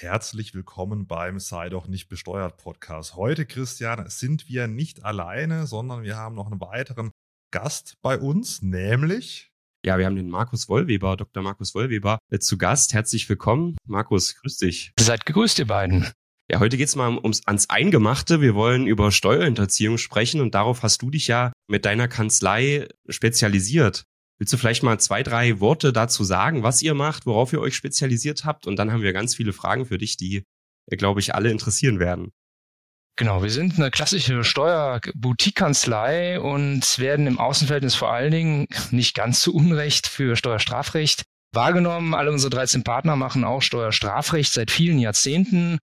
Herzlich willkommen beim Sei doch nicht besteuert Podcast. Heute, Christian, sind wir nicht alleine, sondern wir haben noch einen weiteren Gast bei uns, nämlich. Ja, wir haben den Markus Wollweber, Dr. Markus Wollweber, äh, zu Gast. Herzlich willkommen. Markus, grüß dich. Seid gegrüßt, ihr beiden. Ja, heute geht's mal ums ans Eingemachte. Wir wollen über Steuerhinterziehung sprechen und darauf hast du dich ja mit deiner Kanzlei spezialisiert. Willst du vielleicht mal zwei, drei Worte dazu sagen, was ihr macht, worauf ihr euch spezialisiert habt? Und dann haben wir ganz viele Fragen für dich, die, äh, glaube ich, alle interessieren werden. Genau, wir sind eine klassische Steuerboutique-Kanzlei und werden im Außenverhältnis vor allen Dingen nicht ganz zu Unrecht für Steuerstrafrecht wahrgenommen. Alle unsere 13 Partner machen auch Steuerstrafrecht seit vielen Jahrzehnten.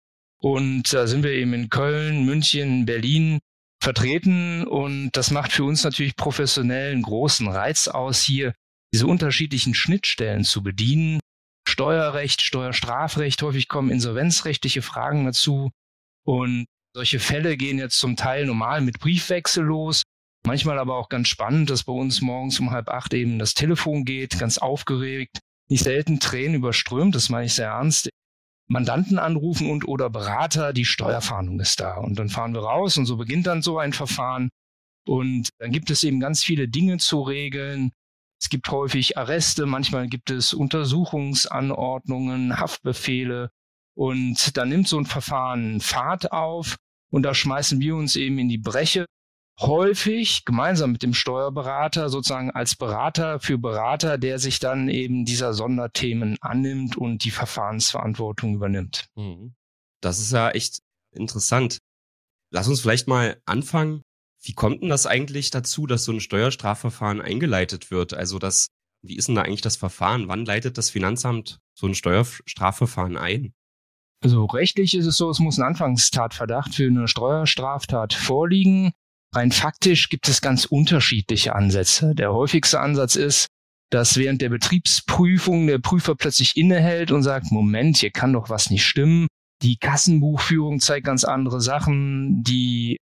Und da sind wir eben in Köln, München, Berlin vertreten. Und das macht für uns natürlich professionell einen großen Reiz aus, hier diese unterschiedlichen Schnittstellen zu bedienen. Steuerrecht, Steuerstrafrecht, häufig kommen insolvenzrechtliche Fragen dazu. Und solche Fälle gehen jetzt zum Teil normal mit Briefwechsel los, manchmal aber auch ganz spannend, dass bei uns morgens um halb acht eben das Telefon geht, ganz aufgeregt, nicht selten Tränen überströmt, das meine ich sehr ernst, Mandanten anrufen und oder Berater, die Steuerfahndung ist da. Und dann fahren wir raus und so beginnt dann so ein Verfahren. Und dann gibt es eben ganz viele Dinge zu regeln. Es gibt häufig Arreste, manchmal gibt es Untersuchungsanordnungen, Haftbefehle. Und dann nimmt so ein Verfahren Fahrt auf und da schmeißen wir uns eben in die Breche häufig gemeinsam mit dem Steuerberater sozusagen als Berater für Berater, der sich dann eben dieser Sonderthemen annimmt und die Verfahrensverantwortung übernimmt. Mhm. Das ist ja echt interessant. Lass uns vielleicht mal anfangen. Wie kommt denn das eigentlich dazu, dass so ein Steuerstrafverfahren eingeleitet wird? Also das, wie ist denn da eigentlich das Verfahren? Wann leitet das Finanzamt so ein Steuerstrafverfahren ein? Also rechtlich ist es so, es muss ein Anfangstatverdacht für eine Steuerstraftat vorliegen. Rein faktisch gibt es ganz unterschiedliche Ansätze. Der häufigste Ansatz ist, dass während der Betriebsprüfung der Prüfer plötzlich innehält und sagt, Moment, hier kann doch was nicht stimmen. Die Kassenbuchführung zeigt ganz andere Sachen. Die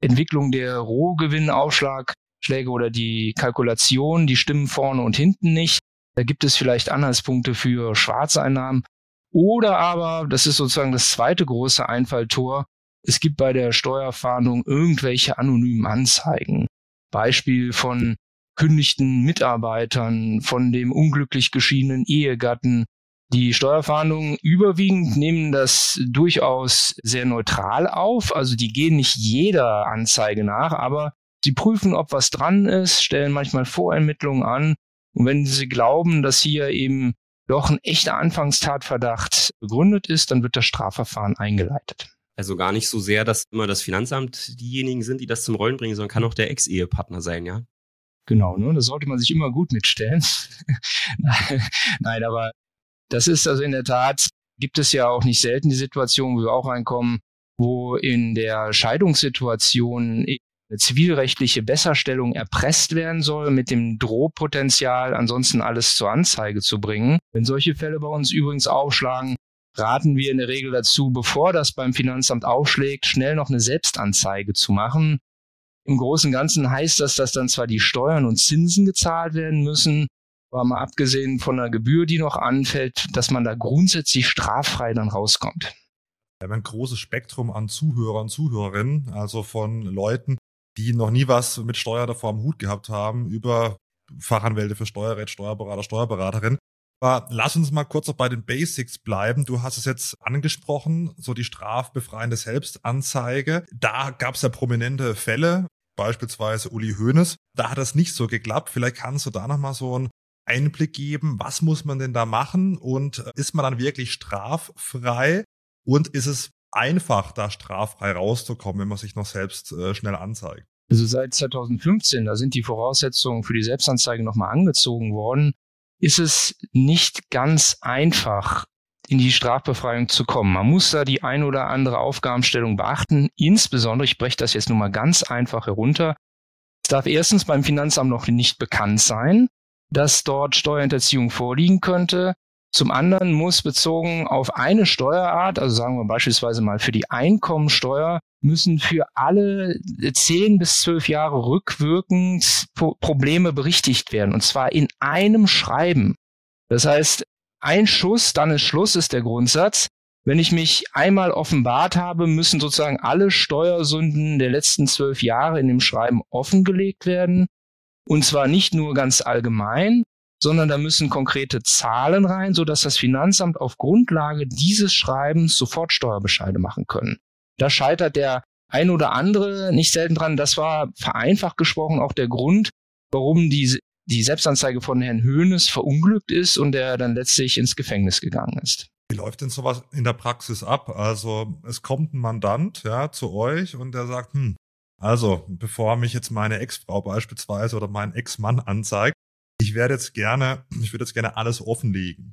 Entwicklung der Rohgewinnaufschlagschläge oder die Kalkulation, die stimmen vorne und hinten nicht. Da gibt es vielleicht Anhaltspunkte für Schwarzeinnahmen. Oder aber, das ist sozusagen das zweite große Einfalltor, es gibt bei der Steuerfahndung irgendwelche anonymen Anzeigen. Beispiel von kündigten Mitarbeitern, von dem unglücklich geschiedenen Ehegatten. Die Steuerfahndungen überwiegend nehmen das durchaus sehr neutral auf. Also die gehen nicht jeder Anzeige nach, aber sie prüfen, ob was dran ist, stellen manchmal Vorermittlungen an. Und wenn sie glauben, dass hier eben doch ein echter Anfangstatverdacht begründet ist, dann wird das Strafverfahren eingeleitet. Also gar nicht so sehr, dass immer das Finanzamt diejenigen sind, die das zum Rollen bringen, sondern kann auch der Ex-Ehepartner sein, ja? Genau, ne? Das sollte man sich immer gut mitstellen. Nein, aber das ist also in der Tat, gibt es ja auch nicht selten die Situation, wo wir auch reinkommen, wo in der Scheidungssituation eine zivilrechtliche Besserstellung erpresst werden soll mit dem Drohpotenzial, ansonsten alles zur Anzeige zu bringen. Wenn solche Fälle bei uns übrigens aufschlagen, raten wir in der Regel dazu, bevor das beim Finanzamt aufschlägt, schnell noch eine Selbstanzeige zu machen. Im Großen und Ganzen heißt das, dass dann zwar die Steuern und Zinsen gezahlt werden müssen, aber mal abgesehen von der Gebühr, die noch anfällt, dass man da grundsätzlich straffrei dann rauskommt. Wir haben ein großes Spektrum an Zuhörern Zuhörerinnen, also von Leuten, die noch nie was mit Steuer davor am Hut gehabt haben, über Fachanwälte für Steuerrecht, Steuerberater, Steuerberaterin. Aber lass uns mal kurz noch bei den Basics bleiben. Du hast es jetzt angesprochen, so die strafbefreiende Selbstanzeige. Da gab es ja prominente Fälle, beispielsweise Uli Hoeneß. Da hat das nicht so geklappt. Vielleicht kannst du da nochmal so einen Einblick geben. Was muss man denn da machen? Und ist man dann wirklich straffrei? Und ist es einfach, da straffrei rauszukommen, wenn man sich noch selbst äh, schnell anzeigt? Also seit 2015, da sind die Voraussetzungen für die Selbstanzeige nochmal angezogen worden ist es nicht ganz einfach, in die Strafbefreiung zu kommen. Man muss da die ein oder andere Aufgabenstellung beachten. Insbesondere, ich breche das jetzt nur mal ganz einfach herunter. Es darf erstens beim Finanzamt noch nicht bekannt sein, dass dort Steuerhinterziehung vorliegen könnte. Zum anderen muss bezogen auf eine Steuerart, also sagen wir beispielsweise mal für die Einkommensteuer, müssen für alle zehn bis zwölf Jahre rückwirkend Probleme berichtigt werden. Und zwar in einem Schreiben. Das heißt, ein Schuss, dann ist Schluss, ist der Grundsatz. Wenn ich mich einmal offenbart habe, müssen sozusagen alle Steuersünden der letzten zwölf Jahre in dem Schreiben offengelegt werden. Und zwar nicht nur ganz allgemein, sondern da müssen konkrete Zahlen rein, so dass das Finanzamt auf Grundlage dieses Schreibens sofort Steuerbescheide machen können. Da scheitert der ein oder andere nicht selten dran. Das war vereinfacht gesprochen auch der Grund, warum die, die Selbstanzeige von Herrn Höhnes verunglückt ist und der dann letztlich ins Gefängnis gegangen ist. Wie läuft denn sowas in der Praxis ab? Also es kommt ein Mandant ja zu euch und der sagt, hm, also bevor mich jetzt meine Ex-Frau beispielsweise oder mein Ex-Mann anzeigt, ich werde jetzt gerne, ich würde jetzt gerne alles offenlegen.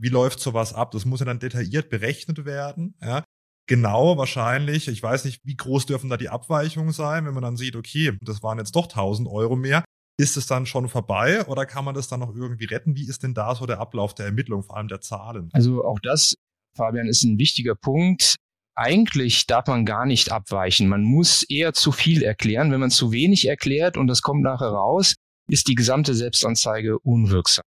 Wie läuft sowas ab? Das muss ja dann detailliert berechnet werden. Ja? Genau wahrscheinlich, ich weiß nicht, wie groß dürfen da die Abweichungen sein, wenn man dann sieht, okay, das waren jetzt doch 1000 Euro mehr. Ist es dann schon vorbei oder kann man das dann noch irgendwie retten? Wie ist denn da so der Ablauf der Ermittlung, vor allem der Zahlen? Also auch das, Fabian, ist ein wichtiger Punkt. Eigentlich darf man gar nicht abweichen. Man muss eher zu viel erklären. Wenn man zu wenig erklärt und das kommt nachher raus, ist die gesamte Selbstanzeige unwirksam.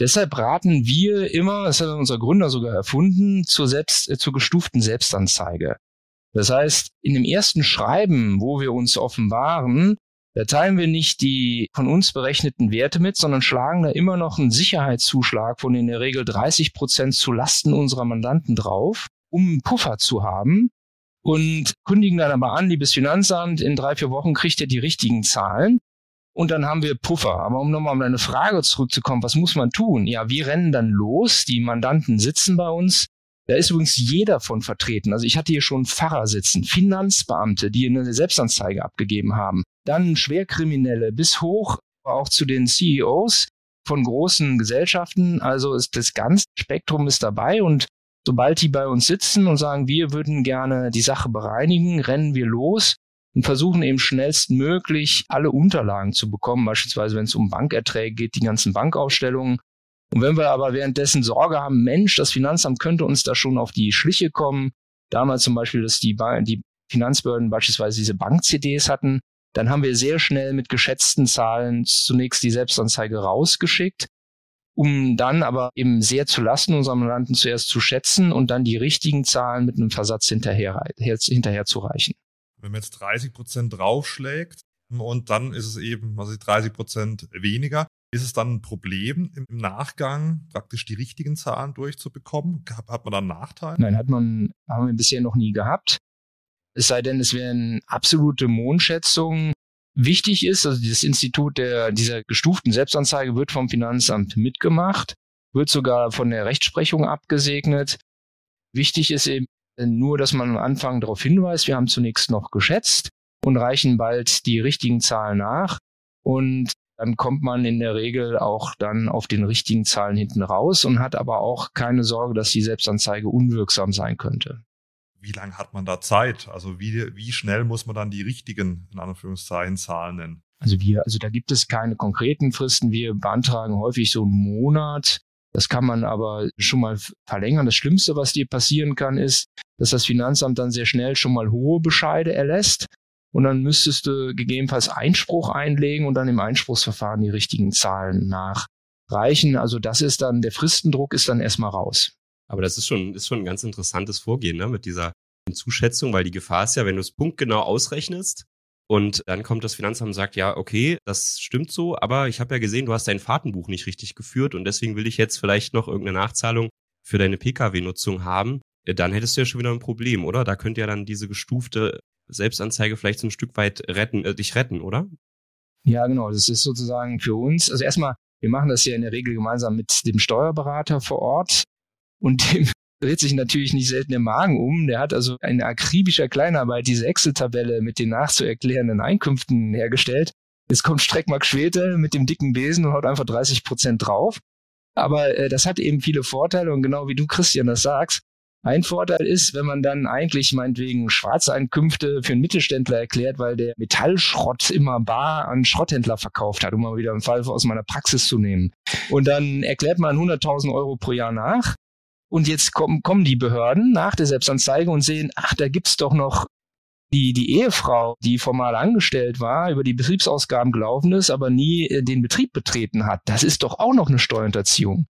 Deshalb raten wir immer, das hat unser Gründer sogar erfunden, zur, selbst, äh, zur gestuften Selbstanzeige. Das heißt, in dem ersten Schreiben, wo wir uns offenbaren, da teilen wir nicht die von uns berechneten Werte mit, sondern schlagen da immer noch einen Sicherheitszuschlag von in der Regel 30 Prozent zu Lasten unserer Mandanten drauf, um einen Puffer zu haben und kündigen dann aber an, liebes Finanzamt, in drei, vier Wochen kriegt ihr die richtigen Zahlen und dann haben wir Puffer. Aber um nochmal um deine Frage zurückzukommen, was muss man tun? Ja, wir rennen dann los, die Mandanten sitzen bei uns. Da ist übrigens jeder von vertreten. Also ich hatte hier schon Pfarrer sitzen, Finanzbeamte, die eine Selbstanzeige abgegeben haben, dann Schwerkriminelle bis hoch auch zu den CEOs von großen Gesellschaften. Also ist das ganze Spektrum ist dabei und sobald die bei uns sitzen und sagen, wir würden gerne die Sache bereinigen, rennen wir los und versuchen eben schnellstmöglich alle Unterlagen zu bekommen, beispielsweise wenn es um Bankerträge geht, die ganzen Bankausstellungen. Und wenn wir aber währenddessen Sorge haben, Mensch, das Finanzamt könnte uns da schon auf die Schliche kommen, damals zum Beispiel, dass die, die Finanzbehörden beispielsweise diese Bank-CDs hatten, dann haben wir sehr schnell mit geschätzten Zahlen zunächst die Selbstanzeige rausgeschickt, um dann aber eben sehr zu Lasten unserer Mandanten zuerst zu schätzen und dann die richtigen Zahlen mit einem Versatz hinterher, hinterher zu reichen. Wenn man jetzt 30 Prozent draufschlägt und dann ist es eben, was ich 30 Prozent weniger, ist es dann ein Problem im Nachgang praktisch die richtigen Zahlen durchzubekommen? Hat man da einen Nachteil? Nein, hat man, haben wir bisher noch nie gehabt. Es sei denn, es wären absolute Mondschätzungen. Wichtig ist, also das Institut der, dieser gestuften Selbstanzeige wird vom Finanzamt mitgemacht, wird sogar von der Rechtsprechung abgesegnet. Wichtig ist eben, nur, dass man am Anfang darauf hinweist, wir haben zunächst noch geschätzt und reichen bald die richtigen Zahlen nach und dann kommt man in der Regel auch dann auf den richtigen Zahlen hinten raus und hat aber auch keine Sorge, dass die Selbstanzeige unwirksam sein könnte. Wie lange hat man da Zeit? Also wie, wie schnell muss man dann die richtigen, in Anführungszeichen, Zahlen nennen? Also wir, also da gibt es keine konkreten Fristen. Wir beantragen häufig so einen Monat das kann man aber schon mal verlängern. Das Schlimmste, was dir passieren kann, ist, dass das Finanzamt dann sehr schnell schon mal hohe Bescheide erlässt. Und dann müsstest du gegebenenfalls Einspruch einlegen und dann im Einspruchsverfahren die richtigen Zahlen nachreichen. Also das ist dann, der Fristendruck ist dann erstmal raus. Aber das ist schon, ist schon ein ganz interessantes Vorgehen, ne, mit dieser Zuschätzung, weil die Gefahr ist ja, wenn du es punktgenau ausrechnest, und dann kommt das Finanzamt und sagt, ja, okay, das stimmt so, aber ich habe ja gesehen, du hast dein Fahrtenbuch nicht richtig geführt und deswegen will ich jetzt vielleicht noch irgendeine Nachzahlung für deine Pkw-Nutzung haben. Äh, dann hättest du ja schon wieder ein Problem, oder? Da könnte ja dann diese gestufte Selbstanzeige vielleicht so ein Stück weit retten, äh, dich retten, oder? Ja, genau. Das ist sozusagen für uns, also erstmal, wir machen das ja in der Regel gemeinsam mit dem Steuerberater vor Ort und dem dreht sich natürlich nicht selten der Magen um. Der hat also in akribischer Kleinarbeit diese Excel-Tabelle mit den nachzuerklärenden Einkünften hergestellt. Jetzt kommt Streckmark Schwete mit dem dicken Besen und haut einfach 30 Prozent drauf. Aber äh, das hat eben viele Vorteile und genau wie du, Christian, das sagst, ein Vorteil ist, wenn man dann eigentlich meinetwegen Schwarzeinkünfte für einen Mittelständler erklärt, weil der Metallschrott immer bar an Schrotthändler verkauft hat, um mal wieder einen Fall aus meiner Praxis zu nehmen. Und dann erklärt man 100.000 Euro pro Jahr nach und jetzt kommen, kommen die Behörden nach der Selbstanzeige und sehen, ach, da gibt's doch noch die, die Ehefrau, die formal angestellt war, über die Betriebsausgaben gelaufen ist, aber nie äh, den Betrieb betreten hat. Das ist doch auch noch eine Steuerhinterziehung.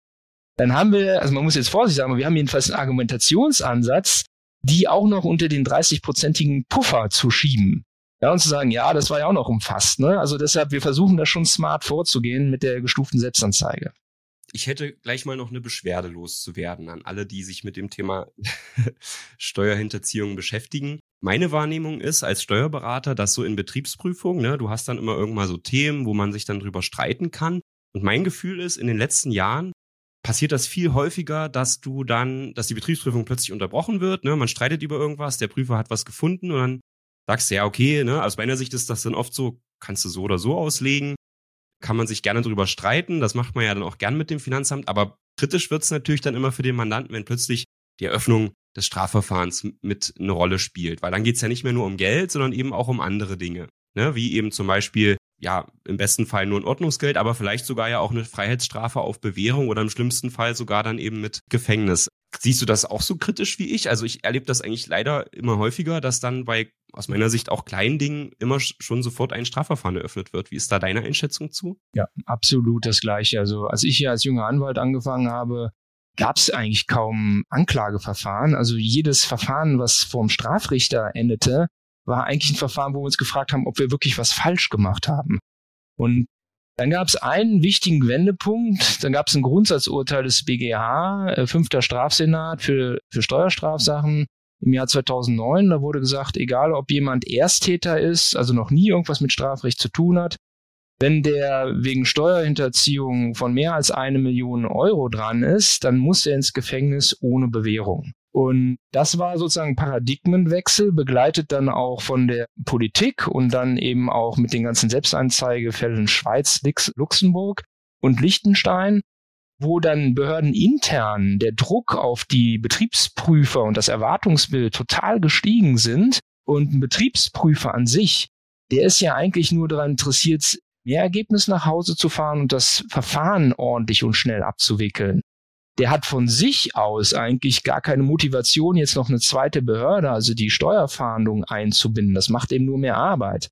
dann haben wir, also man muss jetzt vorsichtig sagen, wir haben jedenfalls einen Argumentationsansatz, die auch noch unter den 30-prozentigen Puffer zu schieben. Ja, und zu sagen, ja, das war ja auch noch umfasst. Ne? Also deshalb, wir versuchen da schon smart vorzugehen mit der gestuften Selbstanzeige. Ich hätte gleich mal noch eine Beschwerde loszuwerden an alle, die sich mit dem Thema Steuerhinterziehung beschäftigen. Meine Wahrnehmung ist als Steuerberater, dass so in Betriebsprüfungen, ne, du hast dann immer irgendwann so Themen, wo man sich dann drüber streiten kann. Und mein Gefühl ist, in den letzten Jahren passiert das viel häufiger, dass du dann, dass die Betriebsprüfung plötzlich unterbrochen wird, ne? Man streitet über irgendwas, der Prüfer hat was gefunden und dann sagst du, ja, okay, ne? Aus meiner Sicht ist das dann oft so, kannst du so oder so auslegen, kann man sich gerne drüber streiten, das macht man ja dann auch gern mit dem Finanzamt, aber kritisch wird's natürlich dann immer für den Mandanten, wenn plötzlich die Eröffnung des Strafverfahrens mit eine Rolle spielt, weil dann geht's ja nicht mehr nur um Geld, sondern eben auch um andere Dinge, ne? Wie eben zum Beispiel ja, im besten Fall nur ein Ordnungsgeld, aber vielleicht sogar ja auch eine Freiheitsstrafe auf Bewährung oder im schlimmsten Fall sogar dann eben mit Gefängnis. Siehst du das auch so kritisch wie ich? Also ich erlebe das eigentlich leider immer häufiger, dass dann bei aus meiner Sicht auch kleinen Dingen immer schon sofort ein Strafverfahren eröffnet wird. Wie ist da deine Einschätzung zu? Ja, absolut das Gleiche. Also als ich hier als junger Anwalt angefangen habe, gab es eigentlich kaum Anklageverfahren. Also jedes Verfahren, was vom Strafrichter endete, war eigentlich ein Verfahren, wo wir uns gefragt haben, ob wir wirklich was falsch gemacht haben. Und dann gab es einen wichtigen Wendepunkt. Dann gab es ein Grundsatzurteil des BGH, äh, fünfter Strafsenat für, für Steuerstrafsachen im Jahr 2009. Da wurde gesagt, egal ob jemand Ersttäter ist, also noch nie irgendwas mit Strafrecht zu tun hat, wenn der wegen Steuerhinterziehung von mehr als eine Million Euro dran ist, dann muss er ins Gefängnis ohne Bewährung. Und das war sozusagen Paradigmenwechsel, begleitet dann auch von der Politik und dann eben auch mit den ganzen Selbstanzeigefällen Schweiz, Luxemburg und Liechtenstein, wo dann Behörden intern der Druck auf die Betriebsprüfer und das Erwartungsbild total gestiegen sind. Und ein Betriebsprüfer an sich, der ist ja eigentlich nur daran interessiert, mehr Ergebnis nach Hause zu fahren und das Verfahren ordentlich und schnell abzuwickeln der hat von sich aus eigentlich gar keine Motivation, jetzt noch eine zweite Behörde, also die Steuerfahndung einzubinden. Das macht eben nur mehr Arbeit.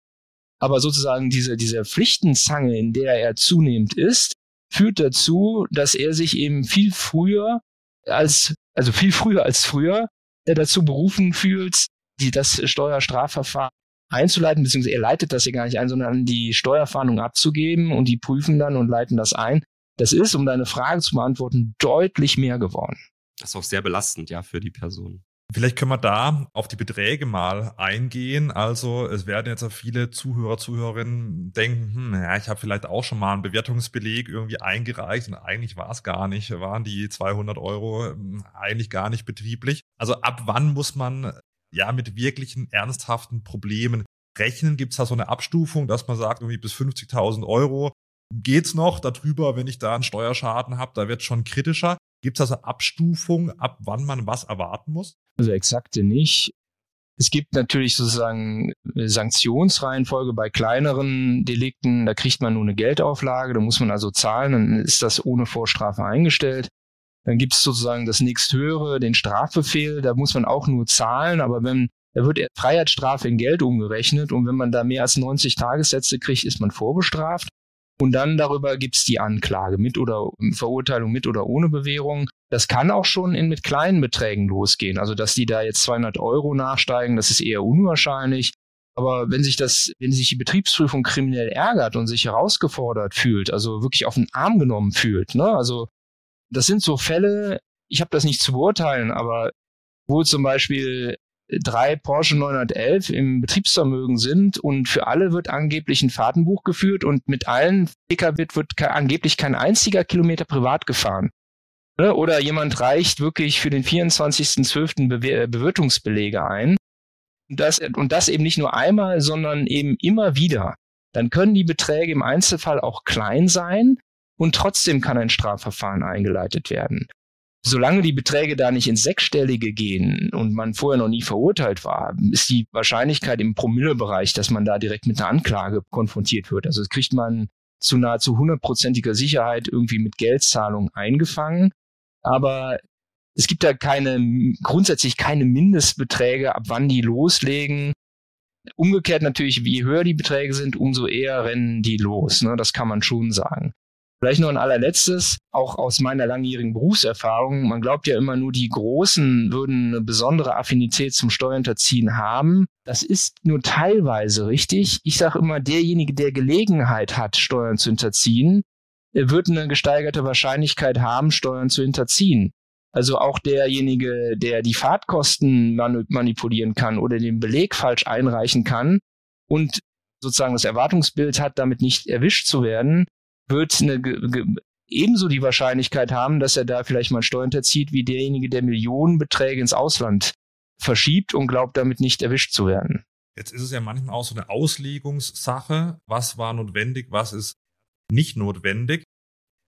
Aber sozusagen diese, diese Pflichtenzange, in der er zunehmend ist, führt dazu, dass er sich eben viel früher als, also viel früher als früher, er dazu berufen fühlt, die, das Steuerstrafverfahren einzuleiten, beziehungsweise er leitet das ja gar nicht ein, sondern die Steuerfahndung abzugeben und die prüfen dann und leiten das ein. Das ist, um deine Frage zu beantworten, deutlich mehr geworden. Das ist auch sehr belastend, ja, für die Person. Vielleicht können wir da auf die Beträge mal eingehen. Also es werden jetzt auch viele Zuhörer, Zuhörerinnen denken, hm, ja, ich habe vielleicht auch schon mal einen Bewertungsbeleg irgendwie eingereicht und eigentlich war es gar nicht, waren die 200 Euro hm, eigentlich gar nicht betrieblich. Also ab wann muss man ja mit wirklichen ernsthaften Problemen rechnen? Gibt es da so eine Abstufung, dass man sagt, irgendwie bis 50.000 Euro geht's noch darüber, wenn ich da einen Steuerschaden habe, da wird schon kritischer. Gibt es also Abstufung, ab wann man was erwarten muss? Also exakte nicht. Es gibt natürlich sozusagen Sanktionsreihenfolge bei kleineren Delikten. Da kriegt man nur eine Geldauflage, da muss man also zahlen, dann ist das ohne Vorstrafe eingestellt. Dann gibt es sozusagen das nächsthöhere, den Strafbefehl, da muss man auch nur zahlen, aber wenn da wird Freiheitsstrafe in Geld umgerechnet und wenn man da mehr als 90 Tagessätze kriegt, ist man vorbestraft. Und dann darüber gibt's die Anklage mit oder Verurteilung mit oder ohne Bewährung. Das kann auch schon in, mit kleinen Beträgen losgehen. Also, dass die da jetzt 200 Euro nachsteigen, das ist eher unwahrscheinlich. Aber wenn sich das, wenn sich die Betriebsprüfung kriminell ärgert und sich herausgefordert fühlt, also wirklich auf den Arm genommen fühlt, ne? Also, das sind so Fälle, ich habe das nicht zu beurteilen, aber wo zum Beispiel drei Porsche 911 im Betriebsvermögen sind und für alle wird angeblich ein Fahrtenbuch geführt und mit allen Pkw wird angeblich kein einziger Kilometer privat gefahren. Ne? Oder jemand reicht wirklich für den 24.12. Be Bewirtungsbelege ein. Und das, und das eben nicht nur einmal, sondern eben immer wieder. Dann können die Beträge im Einzelfall auch klein sein und trotzdem kann ein Strafverfahren eingeleitet werden solange die Beträge da nicht ins Sechsstellige gehen und man vorher noch nie verurteilt war, ist die Wahrscheinlichkeit im Promillebereich, dass man da direkt mit einer Anklage konfrontiert wird. Also das kriegt man zu nahezu hundertprozentiger Sicherheit irgendwie mit Geldzahlung eingefangen. Aber es gibt da keine, grundsätzlich keine Mindestbeträge, ab wann die loslegen. Umgekehrt natürlich, je höher die Beträge sind, umso eher rennen die los. Ne? Das kann man schon sagen. Vielleicht noch ein allerletztes, auch aus meiner langjährigen Berufserfahrung. Man glaubt ja immer nur, die Großen würden eine besondere Affinität zum Steuerhinterziehen haben. Das ist nur teilweise richtig. Ich sage immer, derjenige, der Gelegenheit hat, Steuern zu hinterziehen, wird eine gesteigerte Wahrscheinlichkeit haben, Steuern zu hinterziehen. Also auch derjenige, der die Fahrtkosten manipulieren kann oder den Beleg falsch einreichen kann und sozusagen das Erwartungsbild hat, damit nicht erwischt zu werden, wird eine, ebenso die Wahrscheinlichkeit haben, dass er da vielleicht mal Steuern entzieht, wie derjenige, der Millionenbeträge ins Ausland verschiebt und glaubt, damit nicht erwischt zu werden. Jetzt ist es ja manchmal auch so eine Auslegungssache. Was war notwendig, was ist nicht notwendig?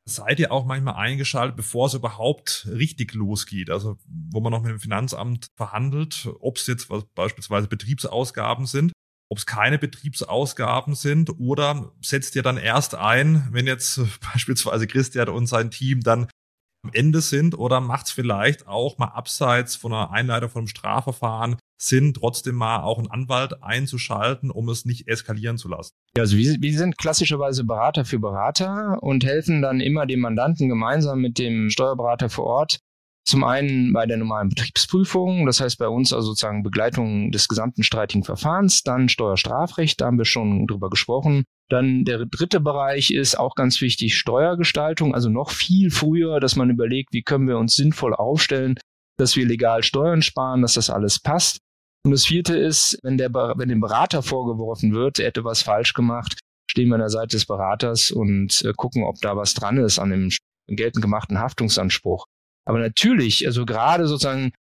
Seid ihr auch manchmal eingeschaltet, bevor es überhaupt richtig losgeht? Also, wo man noch mit dem Finanzamt verhandelt, ob es jetzt beispielsweise Betriebsausgaben sind ob es keine Betriebsausgaben sind oder setzt ihr dann erst ein, wenn jetzt beispielsweise Christian und sein Team dann am Ende sind oder macht es vielleicht auch mal abseits von einer Einleitung von einem Strafverfahren Sinn, trotzdem mal auch einen Anwalt einzuschalten, um es nicht eskalieren zu lassen? Ja, also wir, wir sind klassischerweise Berater für Berater und helfen dann immer dem Mandanten gemeinsam mit dem Steuerberater vor Ort zum einen bei der normalen Betriebsprüfung, das heißt bei uns also sozusagen Begleitung des gesamten streitigen Verfahrens, dann Steuerstrafrecht, da haben wir schon drüber gesprochen. Dann der dritte Bereich ist auch ganz wichtig Steuergestaltung, also noch viel früher, dass man überlegt, wie können wir uns sinnvoll aufstellen, dass wir legal Steuern sparen, dass das alles passt. Und das vierte ist, wenn, der, wenn dem Berater vorgeworfen wird, er hätte was falsch gemacht, stehen wir an der Seite des Beraters und äh, gucken, ob da was dran ist an dem geltend gemachten Haftungsanspruch. Aber natürlich, also gerade sozusagen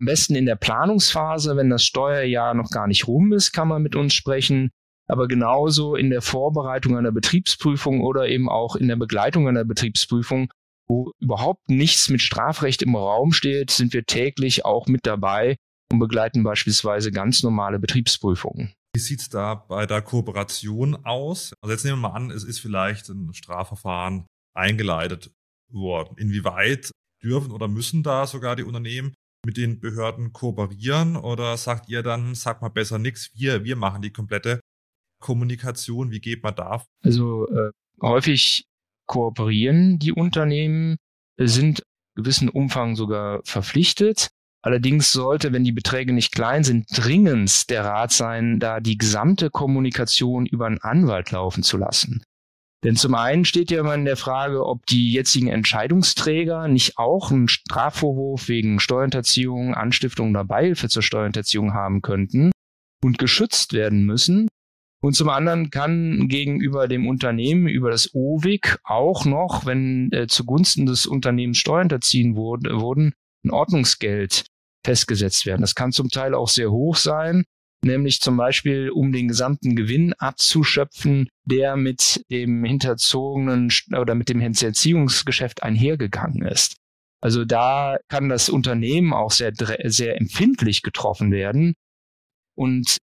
am besten in der Planungsphase, wenn das Steuerjahr noch gar nicht rum ist, kann man mit uns sprechen. Aber genauso in der Vorbereitung einer Betriebsprüfung oder eben auch in der Begleitung einer Betriebsprüfung, wo überhaupt nichts mit Strafrecht im Raum steht, sind wir täglich auch mit dabei und begleiten beispielsweise ganz normale Betriebsprüfungen. Wie sieht's da bei der Kooperation aus? Also jetzt nehmen wir mal an, es ist vielleicht ein Strafverfahren eingeleitet worden. Inwieweit dürfen oder müssen da sogar die Unternehmen mit den Behörden kooperieren oder sagt ihr dann, sag mal besser nichts, wir, wir machen die komplette Kommunikation, wie geht man da? Also äh, häufig kooperieren die Unternehmen, sind gewissen Umfang sogar verpflichtet. Allerdings sollte, wenn die Beträge nicht klein sind, dringend der Rat sein, da die gesamte Kommunikation über einen Anwalt laufen zu lassen. Denn zum einen steht ja immer in der Frage, ob die jetzigen Entscheidungsträger nicht auch einen Strafvorwurf wegen Steuerhinterziehung, Anstiftung oder Beihilfe zur Steuerhinterziehung haben könnten und geschützt werden müssen. Und zum anderen kann gegenüber dem Unternehmen über das OWIG auch noch, wenn äh, zugunsten des Unternehmens Steuern hinterziehen wurde, wurden, ein Ordnungsgeld festgesetzt werden. Das kann zum Teil auch sehr hoch sein nämlich zum Beispiel um den gesamten Gewinn abzuschöpfen, der mit dem hinterzogenen oder mit dem Hinterziehungsgeschäft einhergegangen ist. Also da kann das Unternehmen auch sehr, sehr empfindlich getroffen werden. Und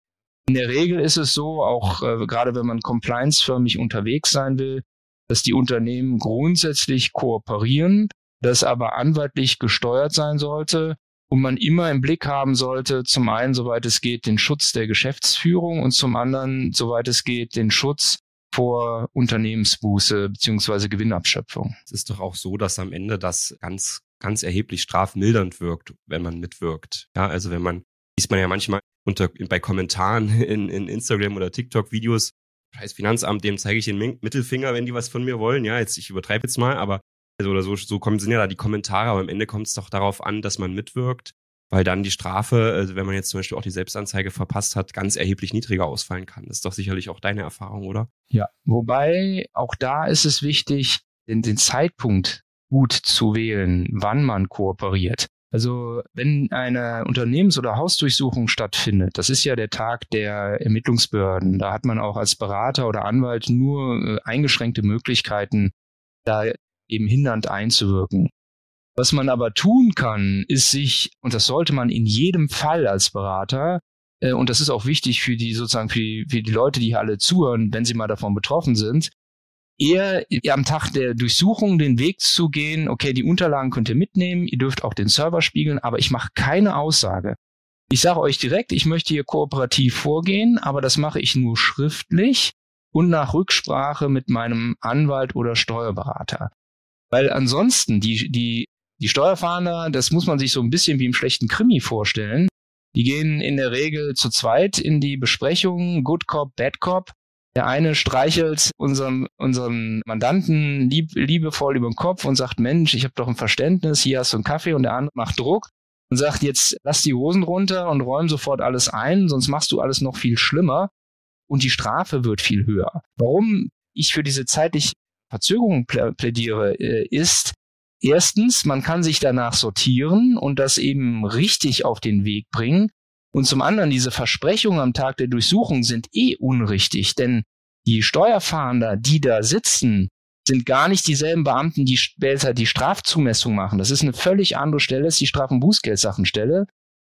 in der Regel ist es so, auch äh, gerade wenn man compliance-förmig unterwegs sein will, dass die Unternehmen grundsätzlich kooperieren, das aber anwaltlich gesteuert sein sollte und man immer im Blick haben sollte, zum einen, soweit es geht, den Schutz der Geschäftsführung und zum anderen, soweit es geht, den Schutz vor Unternehmensbuße beziehungsweise Gewinnabschöpfung. Es ist doch auch so, dass am Ende das ganz, ganz erheblich strafmildernd wirkt, wenn man mitwirkt. Ja, also wenn man, liest man ja manchmal unter, bei Kommentaren in, in Instagram oder TikTok-Videos, scheiß Finanzamt, dem zeige ich den Mittelfinger, wenn die was von mir wollen. Ja, jetzt, ich übertreibe jetzt mal, aber also oder so, so kommen, sind ja da die Kommentare, aber am Ende kommt es doch darauf an, dass man mitwirkt, weil dann die Strafe, also wenn man jetzt zum Beispiel auch die Selbstanzeige verpasst hat, ganz erheblich niedriger ausfallen kann. Das ist doch sicherlich auch deine Erfahrung, oder? Ja, wobei auch da ist es wichtig, den, den Zeitpunkt gut zu wählen, wann man kooperiert. Also wenn eine Unternehmens- oder Hausdurchsuchung stattfindet, das ist ja der Tag der Ermittlungsbehörden. Da hat man auch als Berater oder Anwalt nur äh, eingeschränkte Möglichkeiten, da eben hindernd einzuwirken. Was man aber tun kann, ist sich, und das sollte man in jedem Fall als Berater, äh, und das ist auch wichtig für die sozusagen für die, für die Leute, die hier alle zuhören, wenn sie mal davon betroffen sind, eher am Tag der Durchsuchung den Weg zu gehen, okay, die Unterlagen könnt ihr mitnehmen, ihr dürft auch den Server spiegeln, aber ich mache keine Aussage. Ich sage euch direkt, ich möchte hier kooperativ vorgehen, aber das mache ich nur schriftlich und nach Rücksprache mit meinem Anwalt oder Steuerberater. Weil ansonsten die, die, die Steuerfahnder, das muss man sich so ein bisschen wie im schlechten Krimi vorstellen. Die gehen in der Regel zu zweit in die Besprechung, Good Cop, Bad Cop. Der eine streichelt unserem, unserem Mandanten lieb, liebevoll über den Kopf und sagt, Mensch, ich habe doch ein Verständnis, hier hast du einen Kaffee und der andere macht Druck und sagt, jetzt lass die Hosen runter und räum sofort alles ein, sonst machst du alles noch viel schlimmer und die Strafe wird viel höher. Warum ich für diese zeitliche Verzögerung plädiere, äh, ist, erstens, man kann sich danach sortieren und das eben richtig auf den Weg bringen. Und zum anderen, diese Versprechungen am Tag der Durchsuchung sind eh unrichtig, denn die Steuerfahnder, die da sitzen, sind gar nicht dieselben Beamten, die später die Strafzumessung machen. Das ist eine völlig andere Stelle, das ist die Straf- und Bußgeldsachenstelle.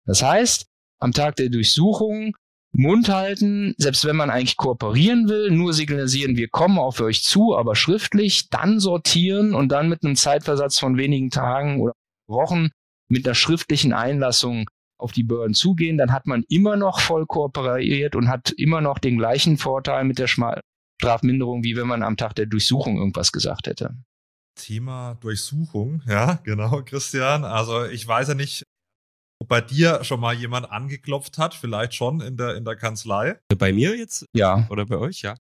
Das heißt, am Tag der Durchsuchung Mund halten, selbst wenn man eigentlich kooperieren will, nur signalisieren, wir kommen auf euch zu, aber schriftlich, dann sortieren und dann mit einem Zeitversatz von wenigen Tagen oder Wochen mit einer schriftlichen Einlassung auf die Behörden zugehen, dann hat man immer noch voll kooperiert und hat immer noch den gleichen Vorteil mit der Strafminderung, wie wenn man am Tag der Durchsuchung irgendwas gesagt hätte. Thema Durchsuchung, ja, genau, Christian. Also ich weiß ja nicht, ob bei dir schon mal jemand angeklopft hat, vielleicht schon in der, in der Kanzlei. Bei mir jetzt? Ja. Oder bei euch, ja.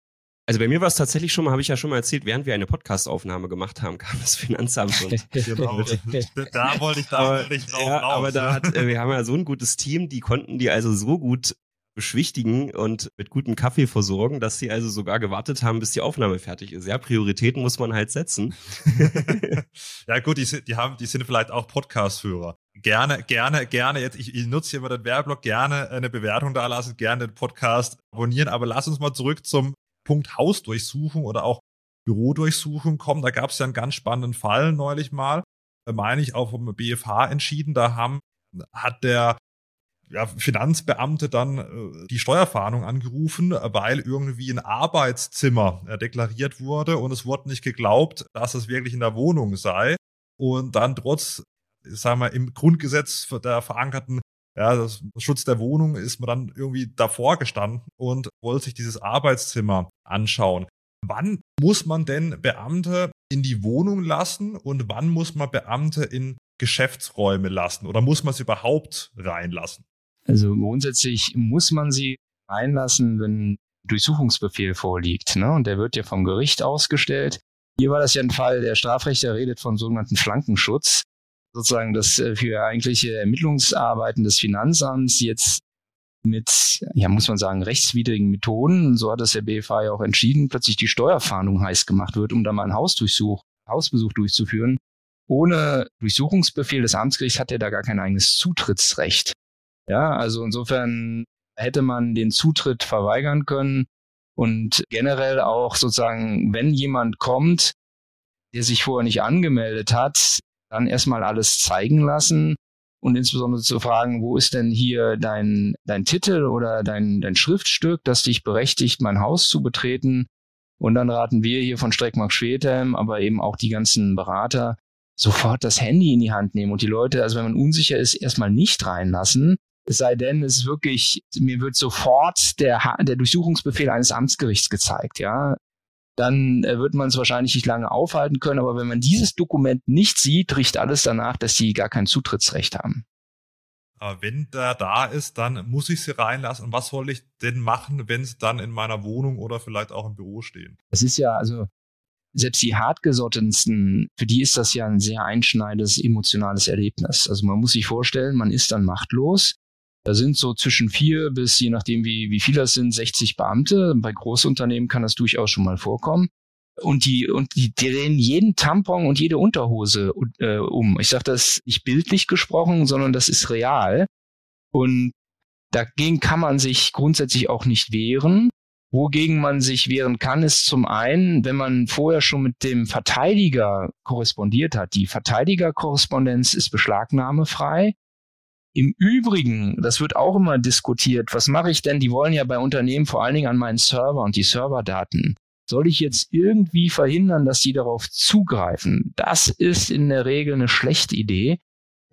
Also bei mir war es tatsächlich schon mal, habe ich ja schon mal erzählt, während wir eine Podcastaufnahme gemacht haben, kam das Finanzamt und genau. da wollte ich da nicht drauf ja, raus. Aber da hat, äh, wir haben ja so ein gutes Team, die konnten die also so gut beschwichtigen und mit gutem Kaffee versorgen, dass sie also sogar gewartet haben, bis die Aufnahme fertig ist. Ja, Prioritäten muss man halt setzen. ja gut, die, die haben, die sind vielleicht auch Podcast-Hörer gerne, gerne, gerne jetzt, ich, ich nutze hier mal den Werbeblock, gerne eine Bewertung da lassen, gerne den Podcast abonnieren, aber lass uns mal zurück zum Punkt Hausdurchsuchung oder auch Bürodurchsuchung kommen. Da gab es ja einen ganz spannenden Fall neulich mal, äh, meine ich, auch vom BFH entschieden. Da haben, hat der ja, Finanzbeamte dann äh, die Steuerfahndung angerufen, weil irgendwie ein Arbeitszimmer äh, deklariert wurde und es wurde nicht geglaubt, dass es wirklich in der Wohnung sei. Und dann trotz sagen wir, im Grundgesetz der verankerten ja, das Schutz der Wohnung ist man dann irgendwie davor gestanden und wollte sich dieses Arbeitszimmer anschauen. Wann muss man denn Beamte in die Wohnung lassen und wann muss man Beamte in Geschäftsräume lassen oder muss man sie überhaupt reinlassen? Also grundsätzlich muss man sie reinlassen, wenn Durchsuchungsbefehl vorliegt. Ne? Und der wird ja vom Gericht ausgestellt. Hier war das ja ein Fall, der Strafrechter redet von sogenannten Flankenschutz sozusagen das äh, für eigentliche Ermittlungsarbeiten des Finanzamts jetzt mit, ja, muss man sagen, rechtswidrigen Methoden, so hat das der BFH ja auch entschieden, plötzlich die Steuerfahndung heiß gemacht wird, um da mal einen Hausdurchsuch, Hausbesuch durchzuführen. Ohne Durchsuchungsbefehl des Amtsgerichts hat er da gar kein eigenes Zutrittsrecht. Ja, also insofern hätte man den Zutritt verweigern können und generell auch sozusagen, wenn jemand kommt, der sich vorher nicht angemeldet hat, dann erstmal alles zeigen lassen und insbesondere zu fragen, wo ist denn hier dein, dein Titel oder dein, dein Schriftstück, das dich berechtigt, mein Haus zu betreten. Und dann raten wir hier von Streckmark Schwedhelm, aber eben auch die ganzen Berater, sofort das Handy in die Hand nehmen und die Leute, also wenn man unsicher ist, erstmal nicht reinlassen. Es sei denn, es ist wirklich, mir wird sofort der, der Durchsuchungsbefehl eines Amtsgerichts gezeigt, ja dann äh, wird man es wahrscheinlich nicht lange aufhalten können. Aber wenn man dieses Dokument nicht sieht, riecht alles danach, dass sie gar kein Zutrittsrecht haben. Aber wenn der da ist, dann muss ich sie reinlassen. Und was soll ich denn machen, wenn sie dann in meiner Wohnung oder vielleicht auch im Büro stehen? Es ist ja, also selbst die hartgesottensten, für die ist das ja ein sehr einschneidendes emotionales Erlebnis. Also man muss sich vorstellen, man ist dann machtlos da sind so zwischen vier bis, je nachdem wie, wie viele das sind, 60 Beamte. Bei Großunternehmen kann das durchaus schon mal vorkommen. Und die, und die drehen jeden Tampon und jede Unterhose äh, um. Ich sage das nicht bildlich gesprochen, sondern das ist real. Und dagegen kann man sich grundsätzlich auch nicht wehren. Wogegen man sich wehren kann, ist zum einen, wenn man vorher schon mit dem Verteidiger korrespondiert hat. Die Verteidigerkorrespondenz ist beschlagnahmefrei. Im Übrigen, das wird auch immer diskutiert, was mache ich denn? Die wollen ja bei Unternehmen vor allen Dingen an meinen Server und die Serverdaten. Soll ich jetzt irgendwie verhindern, dass die darauf zugreifen? Das ist in der Regel eine schlechte Idee,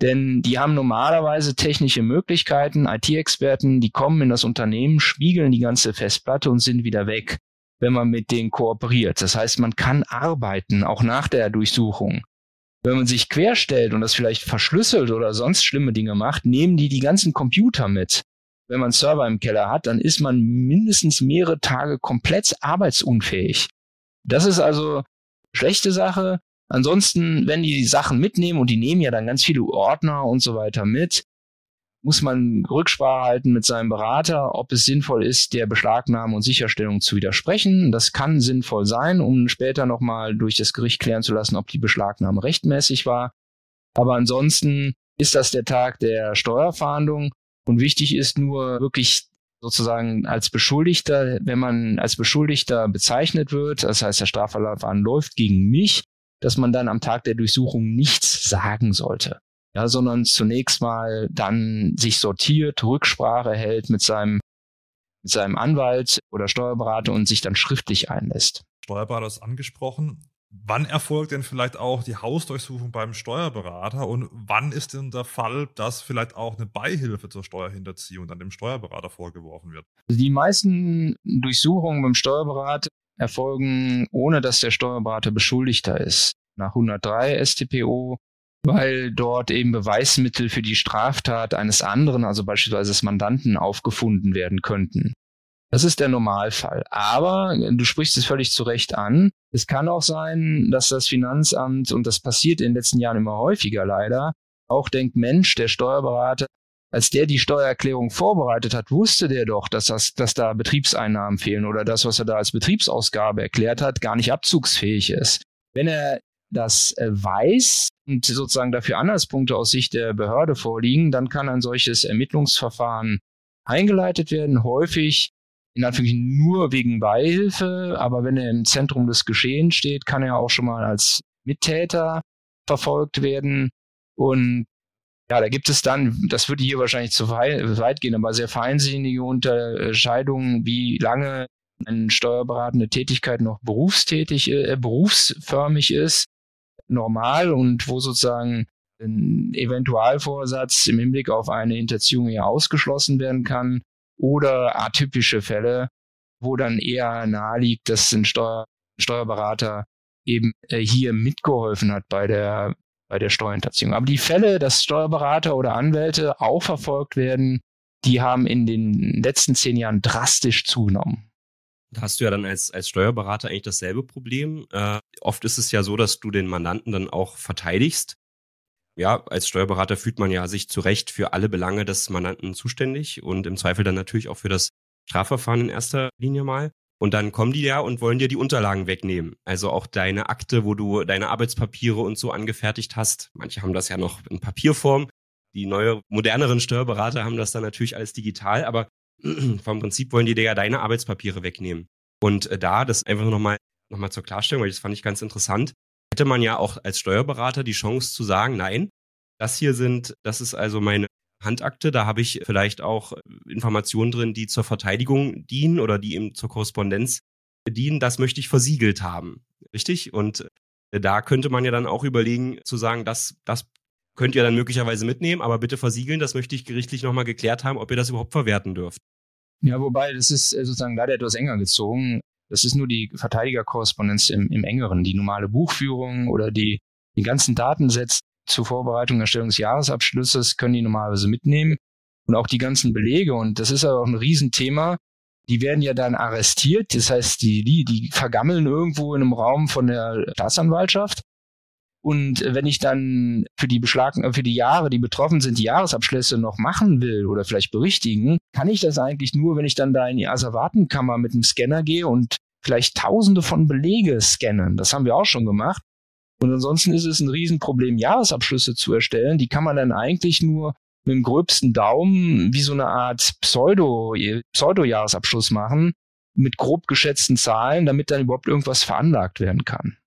denn die haben normalerweise technische Möglichkeiten. IT-Experten, die kommen in das Unternehmen, spiegeln die ganze Festplatte und sind wieder weg. wenn man mit denen kooperiert. Das heißt, man kann arbeiten, auch nach der Durchsuchung. Wenn man sich querstellt und das vielleicht verschlüsselt oder sonst schlimme Dinge macht, nehmen die die ganzen Computer mit. Wenn man Server im Keller hat, dann ist man mindestens mehrere Tage komplett arbeitsunfähig. Das ist also schlechte Sache. Ansonsten, wenn die die Sachen mitnehmen und die nehmen ja dann ganz viele Ordner und so weiter mit, muss man Rücksprache halten mit seinem Berater, ob es sinnvoll ist, der Beschlagnahme und Sicherstellung zu widersprechen. Das kann sinnvoll sein, um später nochmal durch das Gericht klären zu lassen, ob die Beschlagnahme rechtmäßig war. Aber ansonsten ist das der Tag der Steuerfahndung und wichtig ist nur wirklich sozusagen als Beschuldigter, wenn man als Beschuldigter bezeichnet wird, das heißt der Strafverfahren läuft gegen mich, dass man dann am Tag der Durchsuchung nichts sagen sollte ja, sondern zunächst mal dann sich sortiert, Rücksprache hält mit seinem, mit seinem Anwalt oder Steuerberater und sich dann schriftlich einlässt. Steuerberater ist angesprochen. Wann erfolgt denn vielleicht auch die Hausdurchsuchung beim Steuerberater und wann ist denn der Fall, dass vielleicht auch eine Beihilfe zur Steuerhinterziehung dann dem Steuerberater vorgeworfen wird? Die meisten Durchsuchungen beim Steuerberater erfolgen, ohne dass der Steuerberater Beschuldigter ist. Nach 103 StPO weil dort eben Beweismittel für die Straftat eines anderen, also beispielsweise des Mandanten, aufgefunden werden könnten. Das ist der Normalfall. Aber du sprichst es völlig zu Recht an. Es kann auch sein, dass das Finanzamt, und das passiert in den letzten Jahren immer häufiger leider, auch denkt, Mensch, der Steuerberater, als der die Steuererklärung vorbereitet hat, wusste der doch, dass, das, dass da Betriebseinnahmen fehlen oder das, was er da als Betriebsausgabe erklärt hat, gar nicht abzugsfähig ist. Wenn er das äh, weiß und sozusagen dafür Anhaltspunkte aus Sicht der Behörde vorliegen, dann kann ein solches Ermittlungsverfahren eingeleitet werden, häufig in Anführungszeichen nur wegen Beihilfe, aber wenn er im Zentrum des Geschehens steht, kann er auch schon mal als Mittäter verfolgt werden. Und ja, da gibt es dann, das würde hier wahrscheinlich zu weit gehen, aber sehr feinsinnige Unterscheidungen, wie lange eine steuerberatende Tätigkeit noch berufstätig, äh, berufsförmig ist normal und wo sozusagen ein Eventualvorsatz im Hinblick auf eine Hinterziehung eher ausgeschlossen werden kann oder atypische Fälle, wo dann eher naheliegt, dass ein Steuer, Steuerberater eben äh, hier mitgeholfen hat bei der, bei der Steuerhinterziehung. Aber die Fälle, dass Steuerberater oder Anwälte auch verfolgt werden, die haben in den letzten zehn Jahren drastisch zugenommen. Da hast du ja dann als, als Steuerberater eigentlich dasselbe Problem. Äh, oft ist es ja so, dass du den Mandanten dann auch verteidigst. Ja, als Steuerberater fühlt man ja sich zu Recht für alle Belange des Mandanten zuständig und im Zweifel dann natürlich auch für das Strafverfahren in erster Linie mal. Und dann kommen die ja und wollen dir die Unterlagen wegnehmen. Also auch deine Akte, wo du deine Arbeitspapiere und so angefertigt hast. Manche haben das ja noch in Papierform. Die neue, moderneren Steuerberater haben das dann natürlich alles digital. Aber vom Prinzip wollen die dir ja deine Arbeitspapiere wegnehmen. Und äh, da, das einfach nochmal noch mal zur Klarstellung, weil das fand ich ganz interessant, hätte man ja auch als Steuerberater die Chance zu sagen, nein, das hier sind, das ist also meine Handakte, da habe ich vielleicht auch äh, Informationen drin, die zur Verteidigung dienen oder die eben zur Korrespondenz dienen, das möchte ich versiegelt haben. Richtig? Und äh, da könnte man ja dann auch überlegen, zu sagen, das, das könnt ihr dann möglicherweise mitnehmen, aber bitte versiegeln, das möchte ich gerichtlich nochmal geklärt haben, ob ihr das überhaupt verwerten dürft. Ja, wobei, das ist äh, sozusagen leider etwas enger gezogen. Das ist nur die Verteidigerkorrespondenz im, im engeren. Die normale Buchführung oder die, die ganzen Datensätze zur Vorbereitung und Erstellung des Jahresabschlusses können die normalerweise mitnehmen. Und auch die ganzen Belege. Und das ist aber auch ein Riesenthema. Die werden ja dann arrestiert. Das heißt, die, die, die vergammeln irgendwo in einem Raum von der Staatsanwaltschaft. Und wenn ich dann für die Beschlagen, äh, für die Jahre, die betroffen sind, die Jahresabschlüsse noch machen will oder vielleicht berichtigen, kann ich das eigentlich nur, wenn ich dann da in die Asservatenkammer mit einem Scanner gehe und vielleicht tausende von Belege scannen. Das haben wir auch schon gemacht. Und ansonsten ist es ein Riesenproblem, Jahresabschlüsse zu erstellen. Die kann man dann eigentlich nur mit dem gröbsten Daumen wie so eine Art Pseudo, Pseudo-Jahresabschluss machen mit grob geschätzten Zahlen, damit dann überhaupt irgendwas veranlagt werden kann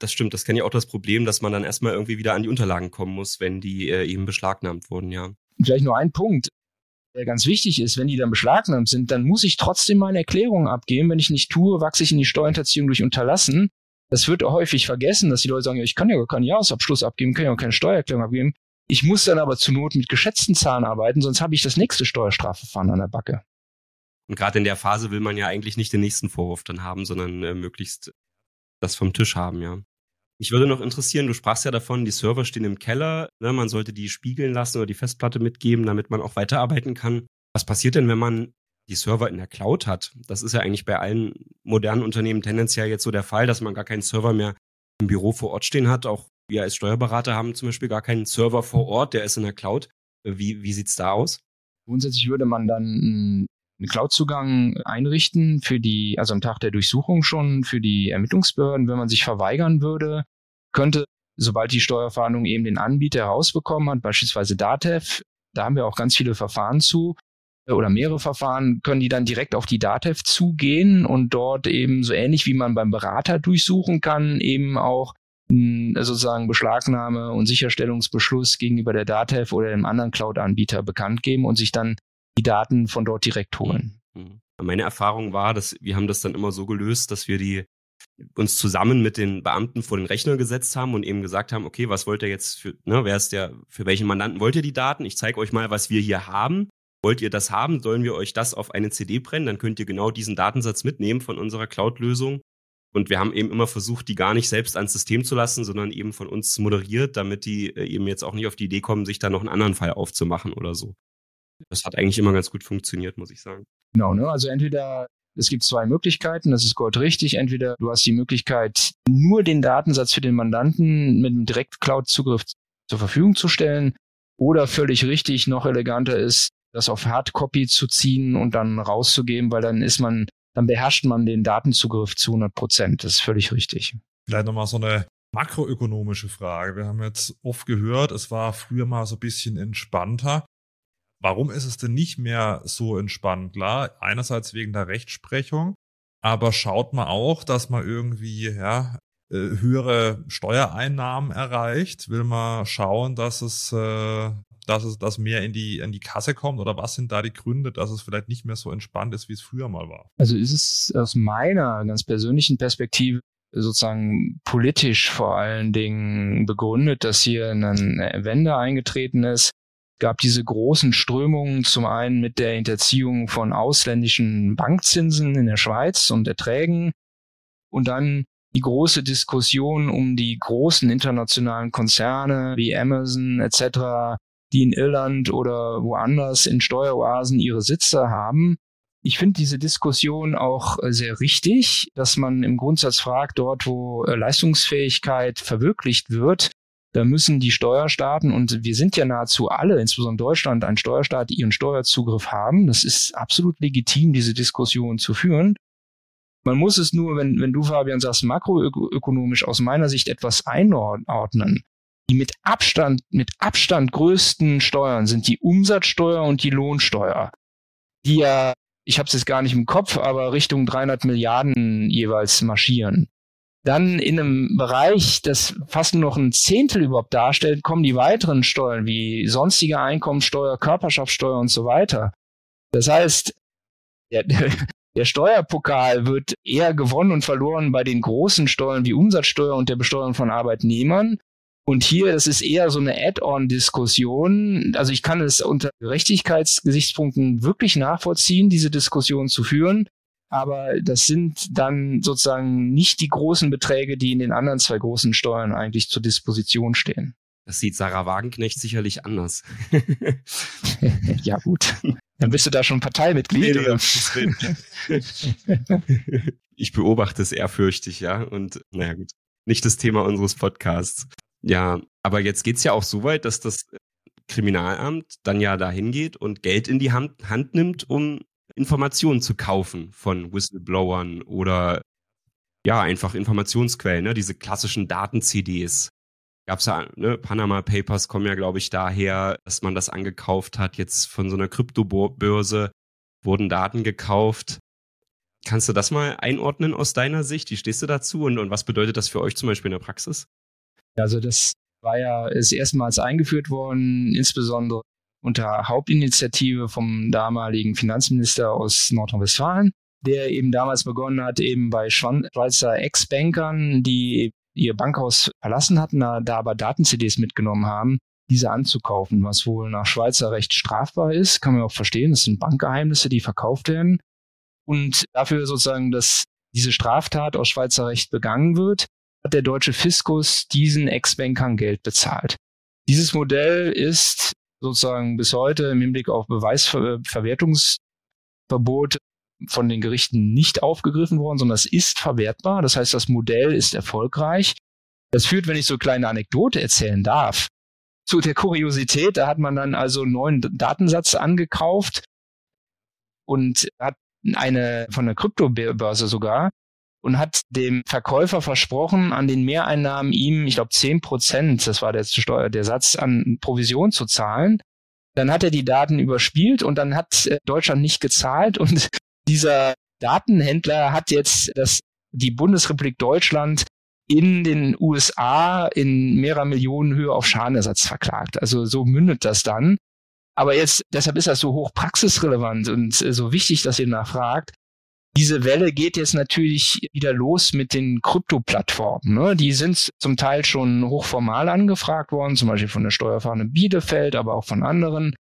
das stimmt. Das kenne ich auch das Problem, dass man dann erstmal irgendwie wieder an die Unterlagen kommen muss, wenn die äh, eben beschlagnahmt wurden, ja. Vielleicht nur ein Punkt, der ganz wichtig ist. Wenn die dann beschlagnahmt sind, dann muss ich trotzdem meine Erklärung abgeben. Wenn ich nicht tue, wachse ich in die Steuerhinterziehung durch Unterlassen. Das wird häufig vergessen, dass die Leute sagen, ja, ich kann ja gar keinen Jahresabschluss abgeben, kann ja auch keine Steuererklärung abgeben. Ich muss dann aber zur Not mit geschätzten Zahlen arbeiten, sonst habe ich das nächste Steuerstrafverfahren an der Backe. Und gerade in der Phase will man ja eigentlich nicht den nächsten Vorwurf dann haben, sondern äh, möglichst das vom Tisch haben, ja. Ich würde noch interessieren, du sprachst ja davon, die Server stehen im Keller, ne, man sollte die spiegeln lassen oder die Festplatte mitgeben, damit man auch weiterarbeiten kann. Was passiert denn, wenn man die Server in der Cloud hat? Das ist ja eigentlich bei allen modernen Unternehmen tendenziell jetzt so der Fall, dass man gar keinen Server mehr im Büro vor Ort stehen hat. Auch wir als Steuerberater haben zum Beispiel gar keinen Server vor Ort, der ist in der Cloud. Wie, wie sieht's da aus? Grundsätzlich würde man dann einen Cloud-Zugang einrichten für die, also am Tag der Durchsuchung schon für die Ermittlungsbehörden. Wenn man sich verweigern würde, könnte, sobald die Steuerfahndung eben den Anbieter herausbekommen hat, beispielsweise DATEV, da haben wir auch ganz viele Verfahren zu, äh, oder mehrere Verfahren, können die dann direkt auf die DATEV zugehen und dort eben so ähnlich wie man beim Berater durchsuchen kann, eben auch sozusagen Beschlagnahme und Sicherstellungsbeschluss gegenüber der DATEV oder dem anderen Cloud-Anbieter bekannt geben und sich dann die Daten von dort direkt holen. Mhm. Meine Erfahrung war, dass wir haben das dann immer so gelöst, dass wir die uns zusammen mit den Beamten vor den Rechner gesetzt haben und eben gesagt haben, okay, was wollt ihr jetzt für, ne, wer ist der, für welchen Mandanten wollt ihr die Daten? Ich zeige euch mal, was wir hier haben. Wollt ihr das haben? Sollen wir euch das auf eine CD brennen? Dann könnt ihr genau diesen Datensatz mitnehmen von unserer Cloud-Lösung. Und wir haben eben immer versucht, die gar nicht selbst ans System zu lassen, sondern eben von uns moderiert, damit die äh, eben jetzt auch nicht auf die Idee kommen, sich da noch einen anderen Fall aufzumachen oder so. Das hat eigentlich immer ganz gut funktioniert, muss ich sagen. Genau, ne? Also entweder es gibt zwei Möglichkeiten, das ist goldrichtig. Entweder du hast die Möglichkeit, nur den Datensatz für den Mandanten mit einem Direkt-Cloud-Zugriff zur Verfügung zu stellen. Oder völlig richtig, noch eleganter ist, das auf Hardcopy zu ziehen und dann rauszugeben, weil dann ist man, dann beherrscht man den Datenzugriff zu 100 Prozent. Das ist völlig richtig. Vielleicht nochmal so eine makroökonomische Frage. Wir haben jetzt oft gehört, es war früher mal so ein bisschen entspannter. Warum ist es denn nicht mehr so entspannt? Klar, einerseits wegen der Rechtsprechung, aber schaut man auch, dass man irgendwie ja, äh, höhere Steuereinnahmen erreicht? Will man schauen, dass es, äh, dass es dass mehr in die, in die Kasse kommt? Oder was sind da die Gründe, dass es vielleicht nicht mehr so entspannt ist, wie es früher mal war? Also ist es aus meiner ganz persönlichen Perspektive sozusagen politisch vor allen Dingen begründet, dass hier eine Wende eingetreten ist, gab diese großen Strömungen zum einen mit der Hinterziehung von ausländischen Bankzinsen in der Schweiz und Erträgen und dann die große Diskussion um die großen internationalen Konzerne wie Amazon etc., die in Irland oder woanders in Steueroasen ihre Sitze haben. Ich finde diese Diskussion auch sehr richtig, dass man im Grundsatz fragt, dort wo Leistungsfähigkeit verwirklicht wird, da müssen die Steuerstaaten, und wir sind ja nahezu alle, insbesondere Deutschland, ein Steuerstaat, die ihren Steuerzugriff haben. Das ist absolut legitim, diese Diskussion zu führen. Man muss es nur, wenn, wenn du, Fabian, sagst, makroökonomisch aus meiner Sicht etwas einordnen. Die mit Abstand, mit Abstand größten Steuern sind die Umsatzsteuer und die Lohnsteuer, die ja, ich habe es jetzt gar nicht im Kopf, aber Richtung 300 Milliarden jeweils marschieren dann in einem Bereich, das fast nur noch ein Zehntel überhaupt darstellt, kommen die weiteren Steuern wie sonstige Einkommensteuer, Körperschaftssteuer und so weiter. Das heißt, der, der Steuerpokal wird eher gewonnen und verloren bei den großen Steuern wie Umsatzsteuer und der Besteuerung von Arbeitnehmern. Und hier, das ist eher so eine Add-on-Diskussion. Also ich kann es unter Gerechtigkeitsgesichtspunkten wirklich nachvollziehen, diese Diskussion zu führen aber das sind dann sozusagen nicht die großen Beträge, die in den anderen zwei großen Steuern eigentlich zur Disposition stehen. Das sieht Sarah Wagenknecht sicherlich anders. ja, gut. Dann bist du da schon Parteimitglied. Nee, ich beobachte es ehrfürchtig, ja. Und naja, gut. Nicht das Thema unseres Podcasts. Ja, aber jetzt geht's ja auch so weit, dass das Kriminalamt dann ja dahin geht und Geld in die Hand, Hand nimmt, um Informationen zu kaufen von Whistleblowern oder ja, einfach Informationsquellen, ne? diese klassischen Daten-CDs. Gab's ja, ne? Panama Papers kommen ja, glaube ich, daher, dass man das angekauft hat. Jetzt von so einer Kryptobörse wurden Daten gekauft. Kannst du das mal einordnen aus deiner Sicht? Wie stehst du dazu und, und was bedeutet das für euch zum Beispiel in der Praxis? Also das war ja ist erstmals eingeführt worden, insbesondere unter Hauptinitiative vom damaligen Finanzminister aus Nordrhein-Westfalen, der eben damals begonnen hat, eben bei Schweizer Ex-Bankern, die ihr Bankhaus verlassen hatten, da, aber Daten-CDs mitgenommen haben, diese anzukaufen, was wohl nach Schweizer Recht strafbar ist, kann man auch verstehen. Das sind Bankgeheimnisse, die verkauft werden. und dafür sozusagen, dass diese Straftat aus Schweizer Recht begangen wird, hat der deutsche Fiskus diesen Ex-Bankern Geld bezahlt. Dieses Modell ist sozusagen bis heute im Hinblick auf Beweisverwertungsverbot von den Gerichten nicht aufgegriffen worden, sondern es ist verwertbar. Das heißt, das Modell ist erfolgreich. Das führt, wenn ich so eine kleine Anekdote erzählen darf, zu der Kuriosität. Da hat man dann also einen neuen Datensatz angekauft und hat eine von der Kryptobörse sogar und hat dem Verkäufer versprochen, an den Mehreinnahmen ihm, ich glaube, zehn Prozent, das war der, Steuer, der Satz, an Provision zu zahlen. Dann hat er die Daten überspielt und dann hat äh, Deutschland nicht gezahlt und dieser Datenhändler hat jetzt das, die Bundesrepublik Deutschland in den USA in mehrerer Millionen Höhe auf Schadenersatz verklagt. Also so mündet das dann. Aber jetzt, deshalb ist das so hoch praxisrelevant und äh, so wichtig, dass ihr nachfragt. Diese Welle geht jetzt natürlich wieder los mit den Krypto-Plattformen. Ne? Die sind zum Teil schon hochformal angefragt worden, zum Beispiel von der Steuerfahne Bielefeld, aber auch von anderen.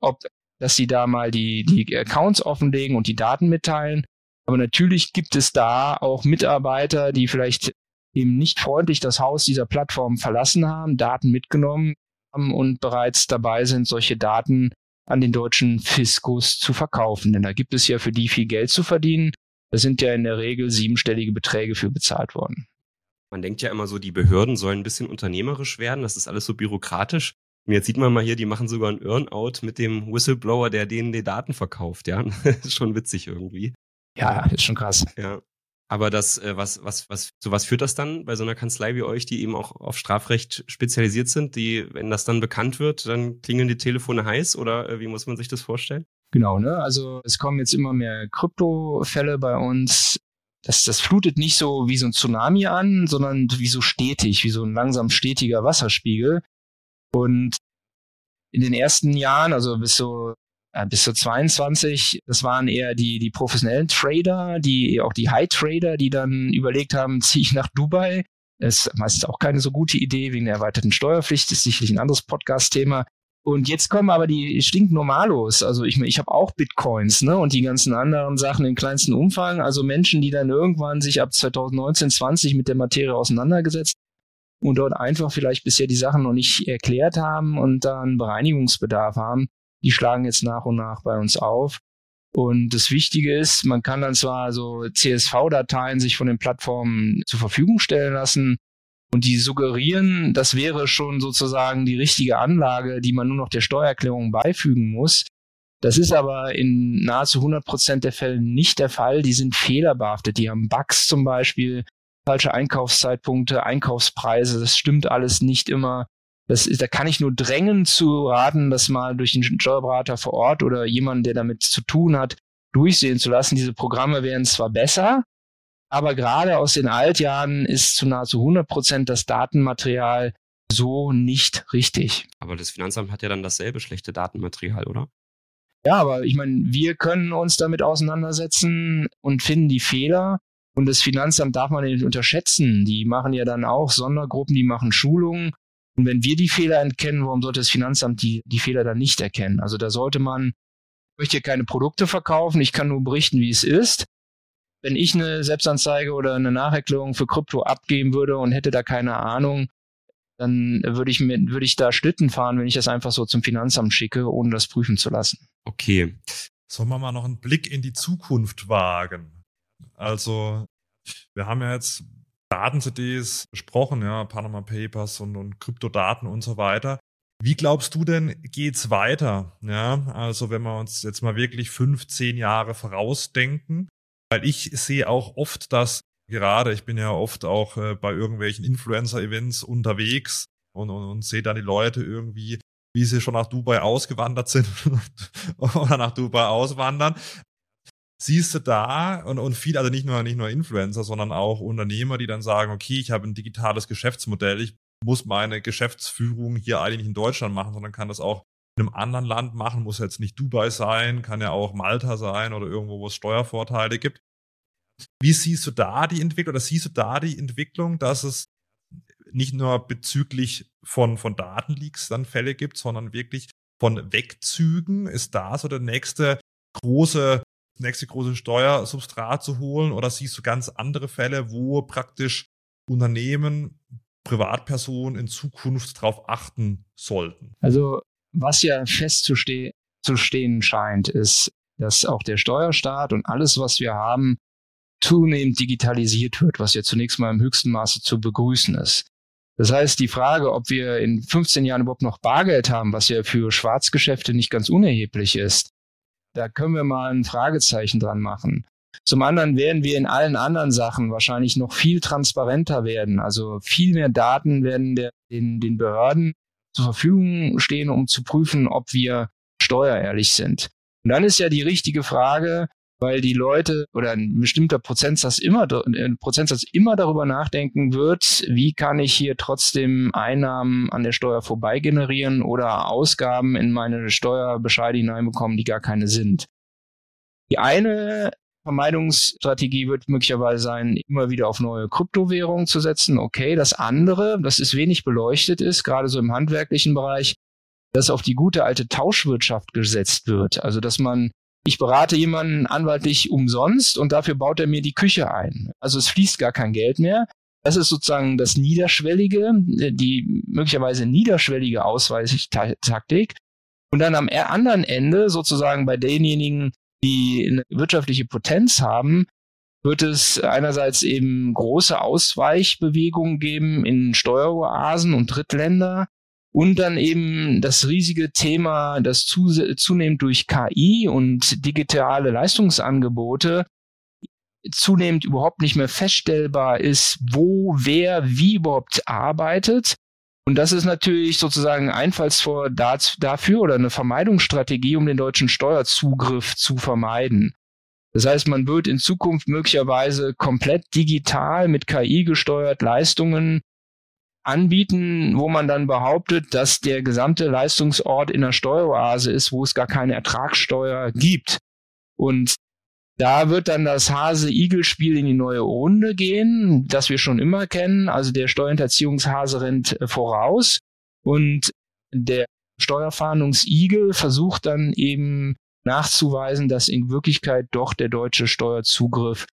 Ob, dass sie da mal die, die Accounts offenlegen und die Daten mitteilen. Aber natürlich gibt es da auch Mitarbeiter, die vielleicht eben nicht freundlich das Haus dieser Plattform verlassen haben, Daten mitgenommen haben und bereits dabei sind, solche Daten an den deutschen Fiskus zu verkaufen. Denn da gibt es ja für die viel Geld zu verdienen. Da sind ja in der Regel siebenstellige Beträge für bezahlt worden. Man denkt ja immer so, die Behörden sollen ein bisschen unternehmerisch werden. Das ist alles so bürokratisch. Und jetzt sieht man mal hier, die machen sogar einen Earn-out mit dem Whistleblower, der denen die Daten verkauft. Ja, das ist schon witzig irgendwie. Ja, ist schon krass. Ja. Aber das, äh, was, was, was, zu was führt das dann bei so einer Kanzlei wie euch, die eben auch auf Strafrecht spezialisiert sind, die, wenn das dann bekannt wird, dann klingeln die Telefone heiß oder äh, wie muss man sich das vorstellen? Genau, ne? Also es kommen jetzt immer mehr Kryptofälle bei uns. Das, das flutet nicht so wie so ein Tsunami an, sondern wie so stetig, wie so ein langsam stetiger Wasserspiegel. Und in den ersten Jahren, also bis so bis zu 22. Das waren eher die, die professionellen Trader, die auch die High Trader, die dann überlegt haben, ziehe ich nach Dubai. Das ist meistens auch keine so gute Idee wegen der erweiterten Steuerpflicht, ist sicherlich ein anderes Podcast-Thema. Und jetzt kommen aber die stinknormalos. Also ich, ich habe auch Bitcoins ne, und die ganzen anderen Sachen im kleinsten Umfang. Also Menschen, die dann irgendwann sich ab 2019, 20 mit der Materie auseinandergesetzt und dort einfach vielleicht bisher die Sachen noch nicht erklärt haben und dann Bereinigungsbedarf haben die schlagen jetzt nach und nach bei uns auf. Und das Wichtige ist, man kann dann zwar so CSV-Dateien sich von den Plattformen zur Verfügung stellen lassen und die suggerieren, das wäre schon sozusagen die richtige Anlage, die man nur noch der Steuererklärung beifügen muss. Das ist aber in nahezu 100 Prozent der Fälle nicht der Fall. Die sind fehlerbehaftet. Die haben Bugs zum Beispiel, falsche Einkaufszeitpunkte, Einkaufspreise. Das stimmt alles nicht immer. Das ist, da kann ich nur drängen zu raten, das mal durch den Steuerberater vor Ort oder jemanden, der damit zu tun hat, durchsehen zu lassen. Diese Programme wären zwar besser, aber gerade aus den Altjahren ist zu nahezu 100 Prozent das Datenmaterial so nicht richtig. Aber das Finanzamt hat ja dann dasselbe schlechte Datenmaterial, oder? Ja, aber ich meine, wir können uns damit auseinandersetzen und finden die Fehler. Und das Finanzamt darf man nicht unterschätzen. Die machen ja dann auch Sondergruppen, die machen Schulungen und wenn wir die Fehler erkennen, warum sollte das Finanzamt die, die Fehler dann nicht erkennen? Also da sollte man, ich möchte hier keine Produkte verkaufen, ich kann nur berichten, wie es ist. Wenn ich eine Selbstanzeige oder eine Nacherklärung für Krypto abgeben würde und hätte da keine Ahnung, dann würde ich, mit, würde ich da Schlitten fahren, wenn ich das einfach so zum Finanzamt schicke, ohne das prüfen zu lassen. Okay. Sollen wir mal noch einen Blick in die Zukunft wagen? Also, wir haben ja jetzt Daten-CDs besprochen, ja, Panama Papers und, und Kryptodaten und so weiter. Wie glaubst du denn, geht's weiter? Ja, also wenn wir uns jetzt mal wirklich fünf, zehn Jahre vorausdenken, weil ich sehe auch oft, dass gerade, ich bin ja oft auch äh, bei irgendwelchen Influencer-Events unterwegs und, und, und sehe dann die Leute irgendwie, wie sie schon nach Dubai ausgewandert sind oder nach Dubai auswandern siehst du da und, und viel, also nicht nur, nicht nur Influencer, sondern auch Unternehmer, die dann sagen, okay, ich habe ein digitales Geschäftsmodell, ich muss meine Geschäftsführung hier eigentlich nicht in Deutschland machen, sondern kann das auch in einem anderen Land machen, muss jetzt nicht Dubai sein, kann ja auch Malta sein oder irgendwo, wo es Steuervorteile gibt. Wie siehst du da die Entwicklung oder siehst du da die Entwicklung, dass es nicht nur bezüglich von, von Datenleaks dann Fälle gibt, sondern wirklich von Wegzügen? Ist da so der nächste große nächste große Steuersubstrat zu holen oder siehst du ganz andere Fälle, wo praktisch Unternehmen, Privatpersonen in Zukunft darauf achten sollten? Also was ja festzustehen zu stehen scheint, ist, dass auch der Steuerstaat und alles, was wir haben, zunehmend digitalisiert wird, was ja zunächst mal im höchsten Maße zu begrüßen ist. Das heißt, die Frage, ob wir in 15 Jahren überhaupt noch Bargeld haben, was ja für Schwarzgeschäfte nicht ganz unerheblich ist, da können wir mal ein Fragezeichen dran machen. Zum anderen werden wir in allen anderen Sachen wahrscheinlich noch viel transparenter werden. Also viel mehr Daten werden der, den, den Behörden zur Verfügung stehen, um zu prüfen, ob wir steuerehrlich sind. Und dann ist ja die richtige Frage, weil die Leute oder ein bestimmter Prozentsatz immer, ein Prozentsatz immer darüber nachdenken wird, wie kann ich hier trotzdem Einnahmen an der Steuer vorbei generieren oder Ausgaben in meine Steuerbescheide hineinbekommen, die gar keine sind. Die eine Vermeidungsstrategie wird möglicherweise sein, immer wieder auf neue Kryptowährungen zu setzen. Okay, das andere, das ist wenig beleuchtet ist, gerade so im handwerklichen Bereich, dass auf die gute alte Tauschwirtschaft gesetzt wird. Also, dass man ich berate jemanden anwaltlich umsonst und dafür baut er mir die Küche ein. Also es fließt gar kein Geld mehr. Das ist sozusagen das Niederschwellige, die möglicherweise niederschwellige Ausweistaktik. Und dann am anderen Ende, sozusagen bei denjenigen, die eine wirtschaftliche Potenz haben, wird es einerseits eben große Ausweichbewegungen geben in Steueroasen und Drittländer, und dann eben das riesige Thema, das zunehmend durch KI und digitale Leistungsangebote zunehmend überhaupt nicht mehr feststellbar ist, wo, wer, wie überhaupt arbeitet. Und das ist natürlich sozusagen Einfallstor dafür oder eine Vermeidungsstrategie, um den deutschen Steuerzugriff zu vermeiden. Das heißt, man wird in Zukunft möglicherweise komplett digital mit KI gesteuert Leistungen anbieten, wo man dann behauptet, dass der gesamte Leistungsort in der Steueroase ist, wo es gar keine Ertragssteuer gibt. Und da wird dann das Hase-Igel-Spiel in die neue Runde gehen, das wir schon immer kennen. Also der Steuerhinterziehungshase rennt voraus und der Steuerfahndungsigel versucht dann eben nachzuweisen, dass in Wirklichkeit doch der deutsche Steuerzugriff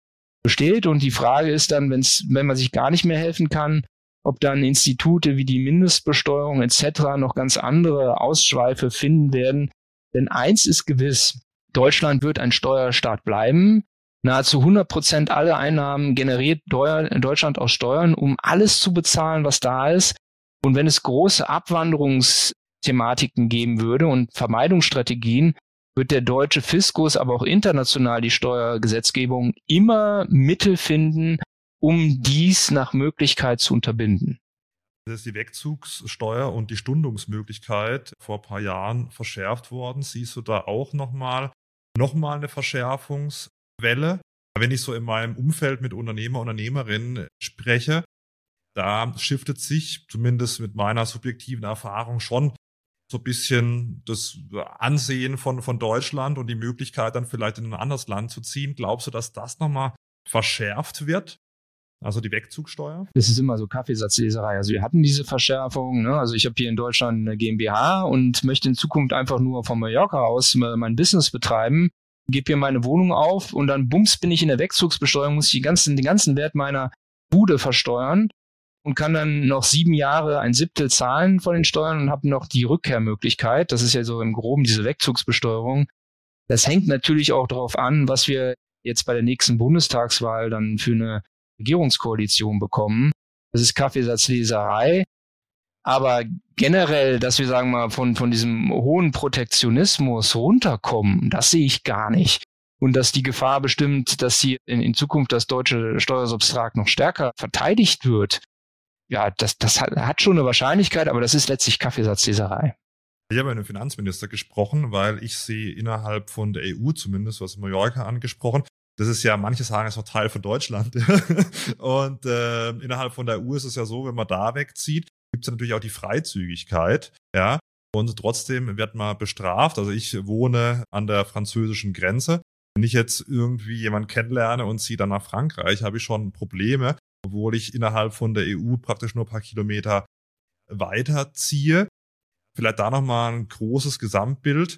besteht. Und die Frage ist dann, wenn's, wenn man sich gar nicht mehr helfen kann, ob dann Institute wie die Mindestbesteuerung etc. noch ganz andere Ausschweife finden werden. Denn eins ist gewiss, Deutschland wird ein Steuerstaat bleiben. Nahezu 100 Prozent aller Einnahmen generiert Deutschland aus Steuern, um alles zu bezahlen, was da ist. Und wenn es große Abwanderungsthematiken geben würde und Vermeidungsstrategien, wird der deutsche Fiskus, aber auch international die Steuergesetzgebung immer Mittel finden, um dies nach Möglichkeit zu unterbinden. Das ist die Wegzugssteuer und die Stundungsmöglichkeit vor ein paar Jahren verschärft worden. Siehst du da auch nochmal noch mal eine Verschärfungswelle? Wenn ich so in meinem Umfeld mit Unternehmer, Unternehmerinnen spreche, da shiftet sich, zumindest mit meiner subjektiven Erfahrung, schon so ein bisschen das Ansehen von, von Deutschland und die Möglichkeit, dann vielleicht in ein anderes Land zu ziehen. Glaubst du, dass das nochmal verschärft wird? Also die Wegzugsteuer? Das ist immer so Kaffeesatzleserei. Also wir hatten diese Verschärfung. Ne? Also ich habe hier in Deutschland eine GmbH und möchte in Zukunft einfach nur von Mallorca aus mein Business betreiben, gebe hier meine Wohnung auf und dann bums bin ich in der Wegzugsbesteuerung, muss ich die ganzen, den ganzen Wert meiner Bude versteuern und kann dann noch sieben Jahre ein Siebtel zahlen von den Steuern und habe noch die Rückkehrmöglichkeit. Das ist ja so im Groben diese Wegzugsbesteuerung. Das hängt natürlich auch darauf an, was wir jetzt bei der nächsten Bundestagswahl dann für eine Regierungskoalition bekommen. Das ist Kaffeesatzleserei. Aber generell, dass wir sagen mal von, von diesem hohen Protektionismus runterkommen, das sehe ich gar nicht. Und dass die Gefahr bestimmt, dass hier in, in Zukunft das deutsche Steuersubstrat noch stärker verteidigt wird, ja, das, das hat, hat schon eine Wahrscheinlichkeit, aber das ist letztlich Kaffeesatzleserei. Ich habe mit dem Finanzminister gesprochen, weil ich sehe innerhalb von der EU zumindest, was Mallorca angesprochen, das ist ja, manche sagen, es ist auch Teil von Deutschland. und äh, innerhalb von der EU ist es ja so, wenn man da wegzieht, gibt es natürlich auch die Freizügigkeit, ja. Und trotzdem wird man bestraft. Also ich wohne an der französischen Grenze. Wenn ich jetzt irgendwie jemanden kennenlerne und ziehe dann nach Frankreich, habe ich schon Probleme, obwohl ich innerhalb von der EU praktisch nur ein paar Kilometer weiterziehe. Vielleicht da nochmal ein großes Gesamtbild.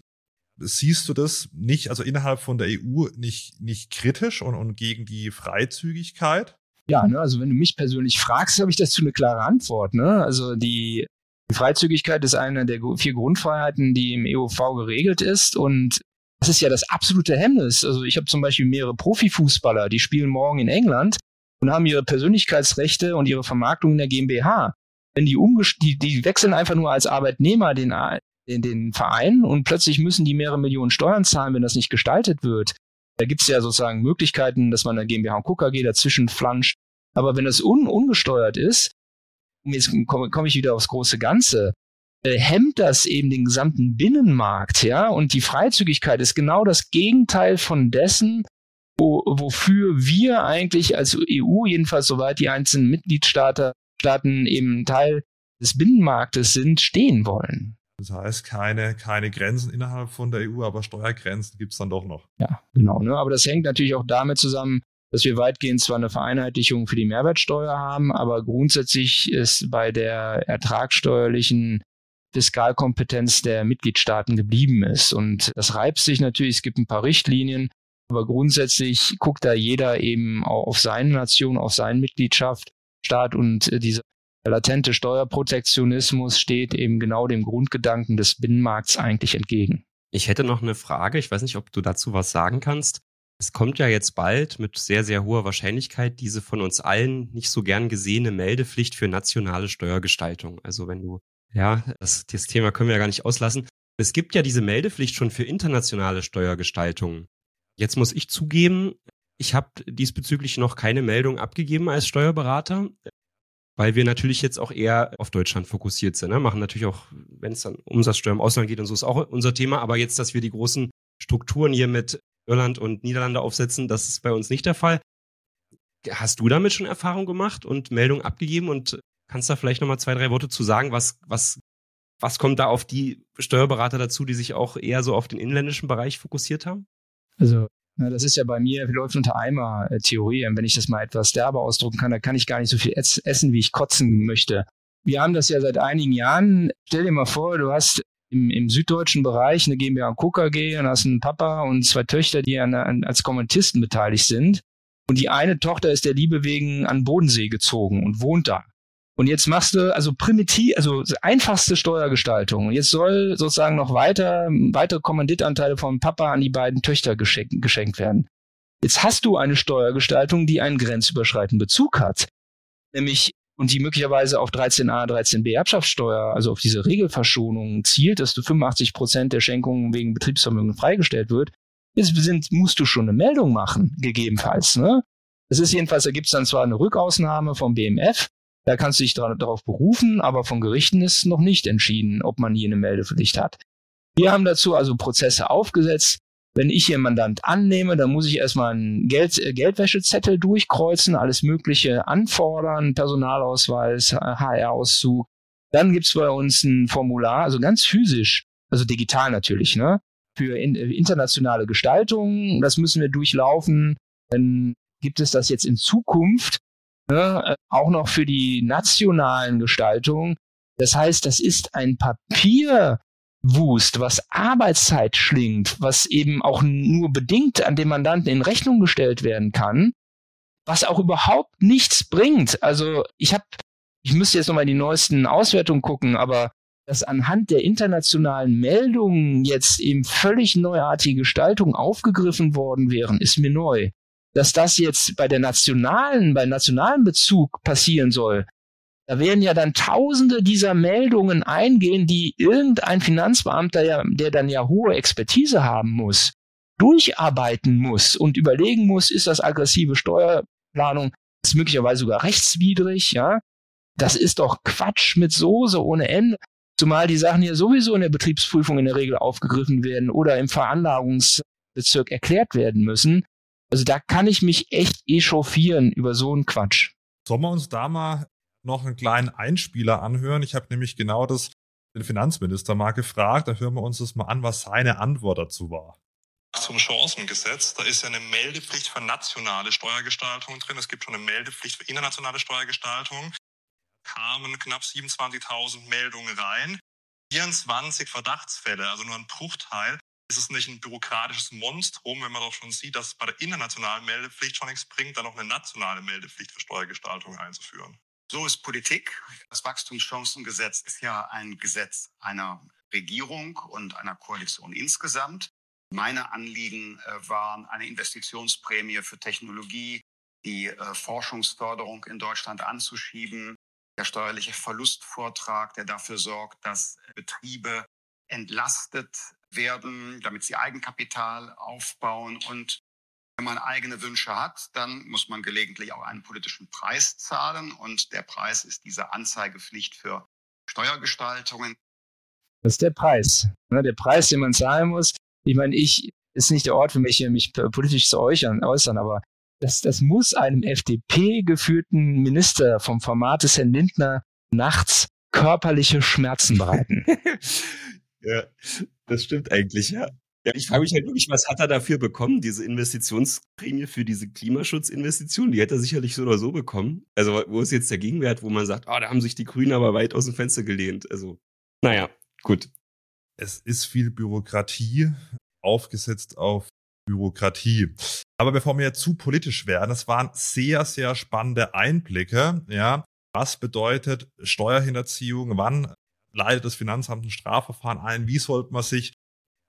Siehst du das nicht, also innerhalb von der EU nicht, nicht kritisch und, und gegen die Freizügigkeit? Ja, ne, also wenn du mich persönlich fragst, habe ich dazu eine klare Antwort. Ne? Also die Freizügigkeit ist eine der vier Grundfreiheiten, die im EUV geregelt ist und das ist ja das absolute Hemmnis. Also ich habe zum Beispiel mehrere Profifußballer, die spielen morgen in England und haben ihre Persönlichkeitsrechte und ihre Vermarktung in der GmbH. Wenn die, die, die wechseln einfach nur als Arbeitnehmer den, den, den Verein und plötzlich müssen die mehrere Millionen Steuern zahlen, wenn das nicht gestaltet wird. Da gibt es ja sozusagen Möglichkeiten, dass man eine GmbH und KKG dazwischen flanscht. Aber wenn das un ungesteuert ist, jetzt komme komm ich wieder aufs große Ganze, äh, hemmt das eben den gesamten Binnenmarkt, ja, und die Freizügigkeit ist genau das Gegenteil von dessen, wo, wofür wir eigentlich als EU, jedenfalls soweit die einzelnen Mitgliedstaaten Staaten eben Teil des Binnenmarktes sind, stehen wollen. Das heißt, keine, keine Grenzen innerhalb von der EU, aber Steuergrenzen gibt es dann doch noch. Ja, genau. Ne? Aber das hängt natürlich auch damit zusammen, dass wir weitgehend zwar eine Vereinheitlichung für die Mehrwertsteuer haben, aber grundsätzlich ist bei der ertragssteuerlichen Fiskalkompetenz der Mitgliedstaaten geblieben ist. Und das reibt sich natürlich, es gibt ein paar Richtlinien, aber grundsätzlich guckt da jeder eben auf seine Nation, auf seine Mitgliedschaft, Staat und äh, dieser latente Steuerprotektionismus steht eben genau dem Grundgedanken des Binnenmarkts eigentlich entgegen. Ich hätte noch eine Frage, ich weiß nicht, ob du dazu was sagen kannst. Es kommt ja jetzt bald mit sehr, sehr hoher Wahrscheinlichkeit diese von uns allen nicht so gern gesehene Meldepflicht für nationale Steuergestaltung. Also wenn du ja, das, das Thema können wir ja gar nicht auslassen. Es gibt ja diese Meldepflicht schon für internationale Steuergestaltungen. Jetzt muss ich zugeben, ich habe diesbezüglich noch keine Meldung abgegeben als Steuerberater, weil wir natürlich jetzt auch eher auf Deutschland fokussiert sind. Ne? Machen natürlich auch, wenn es dann Umsatzsteuer im Ausland geht und so ist auch unser Thema. Aber jetzt, dass wir die großen Strukturen hier mit Irland und Niederlande aufsetzen, das ist bei uns nicht der Fall. Hast du damit schon Erfahrung gemacht und Meldung abgegeben und Kannst da vielleicht nochmal zwei, drei Worte zu sagen? Was, was, was kommt da auf die Steuerberater dazu, die sich auch eher so auf den inländischen Bereich fokussiert haben? Also, das ist ja bei mir, läuft unter Eimer-Theorie. Und wenn ich das mal etwas derber ausdrucken kann, da kann ich gar nicht so viel essen, wie ich kotzen möchte. Wir haben das ja seit einigen Jahren. Stell dir mal vor, du hast im, im süddeutschen Bereich eine GmbH und Co. KG und hast einen Papa und zwei Töchter, die an, an, als Kommentisten beteiligt sind. Und die eine Tochter ist der Liebe wegen an Bodensee gezogen und wohnt da. Und jetzt machst du also primitiv, also einfachste Steuergestaltung. Jetzt soll sozusagen noch weiter, weitere Kommanditanteile vom Papa an die beiden Töchter geschenkt, geschenkt werden. Jetzt hast du eine Steuergestaltung, die einen grenzüberschreitenden Bezug hat. Nämlich, und die möglicherweise auf 13a, 13b Erbschaftssteuer, also auf diese Regelverschonung zielt, dass du 85 Prozent der Schenkungen wegen Betriebsvermögen freigestellt wird. Jetzt sind, musst du schon eine Meldung machen, gegebenenfalls. Ne? Es ist jedenfalls, da gibt es dann zwar eine Rückausnahme vom BMF, da kannst du dich darauf berufen, aber von Gerichten ist noch nicht entschieden, ob man hier eine Meldepflicht hat. Wir haben dazu also Prozesse aufgesetzt. Wenn ich hier einen Mandant annehme, dann muss ich erstmal einen Geld, äh, Geldwäschezettel durchkreuzen, alles Mögliche anfordern, Personalausweis, HR-Auszug. Dann gibt's bei uns ein Formular, also ganz physisch, also digital natürlich, ne? Für in, äh, internationale Gestaltung. Das müssen wir durchlaufen. Dann gibt es das jetzt in Zukunft ne, äh, auch noch für die nationalen Gestaltungen. Das heißt, das ist ein Papierwust, was Arbeitszeit schlingt, was eben auch nur bedingt an den Mandanten in Rechnung gestellt werden kann, was auch überhaupt nichts bringt. Also ich habe, ich müsste jetzt nochmal die neuesten Auswertungen gucken, aber dass anhand der internationalen Meldungen jetzt eben völlig neuartige Gestaltungen aufgegriffen worden wären, ist mir neu dass das jetzt bei der nationalen, bei nationalen Bezug passieren soll, da werden ja dann tausende dieser Meldungen eingehen, die irgendein Finanzbeamter, ja, der dann ja hohe Expertise haben muss, durcharbeiten muss und überlegen muss, ist das aggressive Steuerplanung, ist möglicherweise sogar rechtswidrig, ja. Das ist doch Quatsch mit Soße ohne Ende. Zumal die Sachen ja sowieso in der Betriebsprüfung in der Regel aufgegriffen werden oder im Veranlagungsbezirk erklärt werden müssen. Also da kann ich mich echt echauffieren über so einen Quatsch. Sollen wir uns da mal noch einen kleinen Einspieler anhören? Ich habe nämlich genau das den Finanzminister mal gefragt. Da hören wir uns das mal an, was seine Antwort dazu war. Zum Chancengesetz, da ist ja eine Meldepflicht für nationale Steuergestaltung drin. Es gibt schon eine Meldepflicht für internationale Steuergestaltung. Kamen knapp 27.000 Meldungen rein. 24 Verdachtsfälle, also nur ein Bruchteil ist es nicht ein bürokratisches Monstrum, wenn man doch schon sieht, dass bei der internationalen Meldepflicht schon nichts bringt, dann noch eine nationale Meldepflicht für Steuergestaltung einzuführen? So ist Politik. Das Wachstumschancengesetz ist ja ein Gesetz einer Regierung und einer Koalition insgesamt. Meine Anliegen äh, waren eine Investitionsprämie für Technologie, die äh, Forschungsförderung in Deutschland anzuschieben, der steuerliche Verlustvortrag, der dafür sorgt, dass Betriebe entlastet werden, damit sie Eigenkapital aufbauen. Und wenn man eigene Wünsche hat, dann muss man gelegentlich auch einen politischen Preis zahlen. Und der Preis ist diese Anzeigepflicht für Steuergestaltungen. Das ist der Preis. Ne? Der Preis, den man zahlen muss. Ich meine, ich ist nicht der Ort für mich, mich politisch zu äußern, aber das, das muss einem FDP-geführten Minister vom Format des Herrn Lindner nachts körperliche Schmerzen bereiten. ja, das stimmt eigentlich, ja. Ja, ich frage mich halt wirklich, was hat er dafür bekommen, diese Investitionsprämie für diese Klimaschutzinvestition? Die hätte er sicherlich so oder so bekommen. Also, wo ist jetzt der Gegenwert, wo man sagt, oh, da haben sich die Grünen aber weit aus dem Fenster gelehnt. Also, naja, gut. Es ist viel Bürokratie, aufgesetzt auf Bürokratie. Aber bevor wir zu politisch werden, es waren sehr, sehr spannende Einblicke, ja. Was bedeutet Steuerhinterziehung? Wann leitet das Finanzamt ein Strafverfahren ein? Wie sollte man sich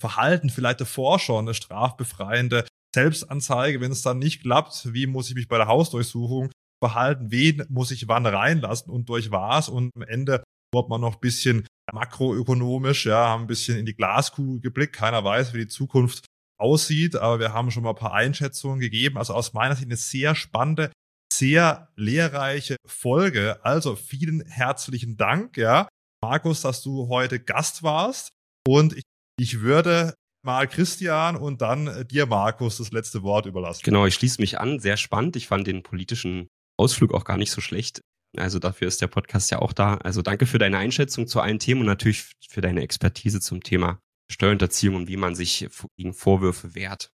verhalten? Vielleicht davor schon eine strafbefreiende Selbstanzeige, wenn es dann nicht klappt. Wie muss ich mich bei der Hausdurchsuchung verhalten? Wen muss ich wann reinlassen und durch was? Und am Ende wird man noch ein bisschen makroökonomisch, ja, haben ein bisschen in die Glaskugel geblickt. Keiner weiß, wie die Zukunft aussieht, aber wir haben schon mal ein paar Einschätzungen gegeben. Also aus meiner Sicht eine sehr spannende, sehr lehrreiche Folge. Also vielen herzlichen Dank, ja, Markus, dass du heute Gast warst. Und ich, ich würde mal Christian und dann äh, dir, Markus, das letzte Wort überlassen. Genau, ich schließe mich an. Sehr spannend. Ich fand den politischen Ausflug auch gar nicht so schlecht. Also dafür ist der Podcast ja auch da. Also danke für deine Einschätzung zu allen Themen und natürlich für deine Expertise zum Thema Steuerhinterziehung und wie man sich gegen Vorwürfe wehrt.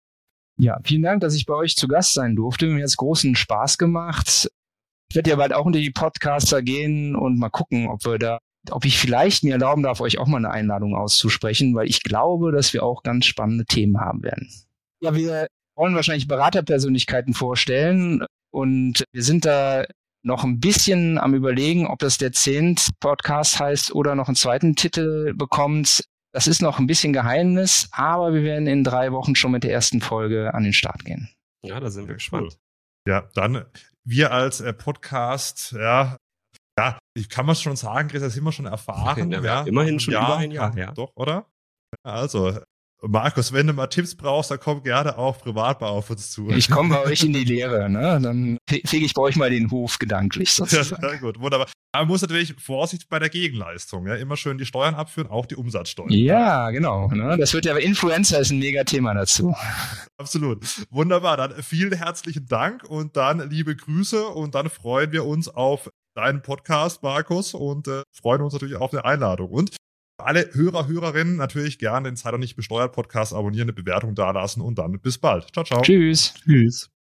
Ja, vielen Dank, dass ich bei euch zu Gast sein durfte. Mir hat es großen Spaß gemacht. Ich werde ja bald auch unter die Podcaster gehen und mal gucken, ob wir da, ob ich vielleicht mir erlauben darf, euch auch mal eine Einladung auszusprechen, weil ich glaube, dass wir auch ganz spannende Themen haben werden. Ja, wir wollen wahrscheinlich Beraterpersönlichkeiten vorstellen und wir sind da noch ein bisschen am überlegen, ob das der Zehnt Podcast heißt oder noch einen zweiten Titel bekommt. Das ist noch ein bisschen Geheimnis, aber wir werden in drei Wochen schon mit der ersten Folge an den Start gehen. Ja, da sind wir gespannt. Ja, dann wir als äh, Podcast, ja, ich kann man schon sagen, Chris, das sind wir schon erfahren. Ja, ja, immerhin schon ja, über ein Jahr. Ja. Doch, oder? Also, Markus, wenn du mal Tipps brauchst, dann komm gerne auch privat mal auf uns zu. Ich komme bei euch in die Lehre, ne? Dann fege ich bei euch mal den Hof gedanklich sozusagen. Ja, gut, wunderbar. Aber man muss natürlich Vorsicht bei der Gegenleistung, ja? Immer schön die Steuern abführen, auch die Umsatzsteuer. Ja, genau. Ne? Das wird ja, Influencer ist ein mega Thema dazu. Absolut. Wunderbar. Dann vielen herzlichen Dank und dann liebe Grüße und dann freuen wir uns auf deinen Podcast, Markus, und äh, freuen uns natürlich auf eine Einladung. Und alle Hörer, Hörerinnen natürlich gerne den Zeit nicht besteuert Podcast abonnieren, eine Bewertung dalassen und dann bis bald. Ciao, ciao. Tschüss. Tschüss.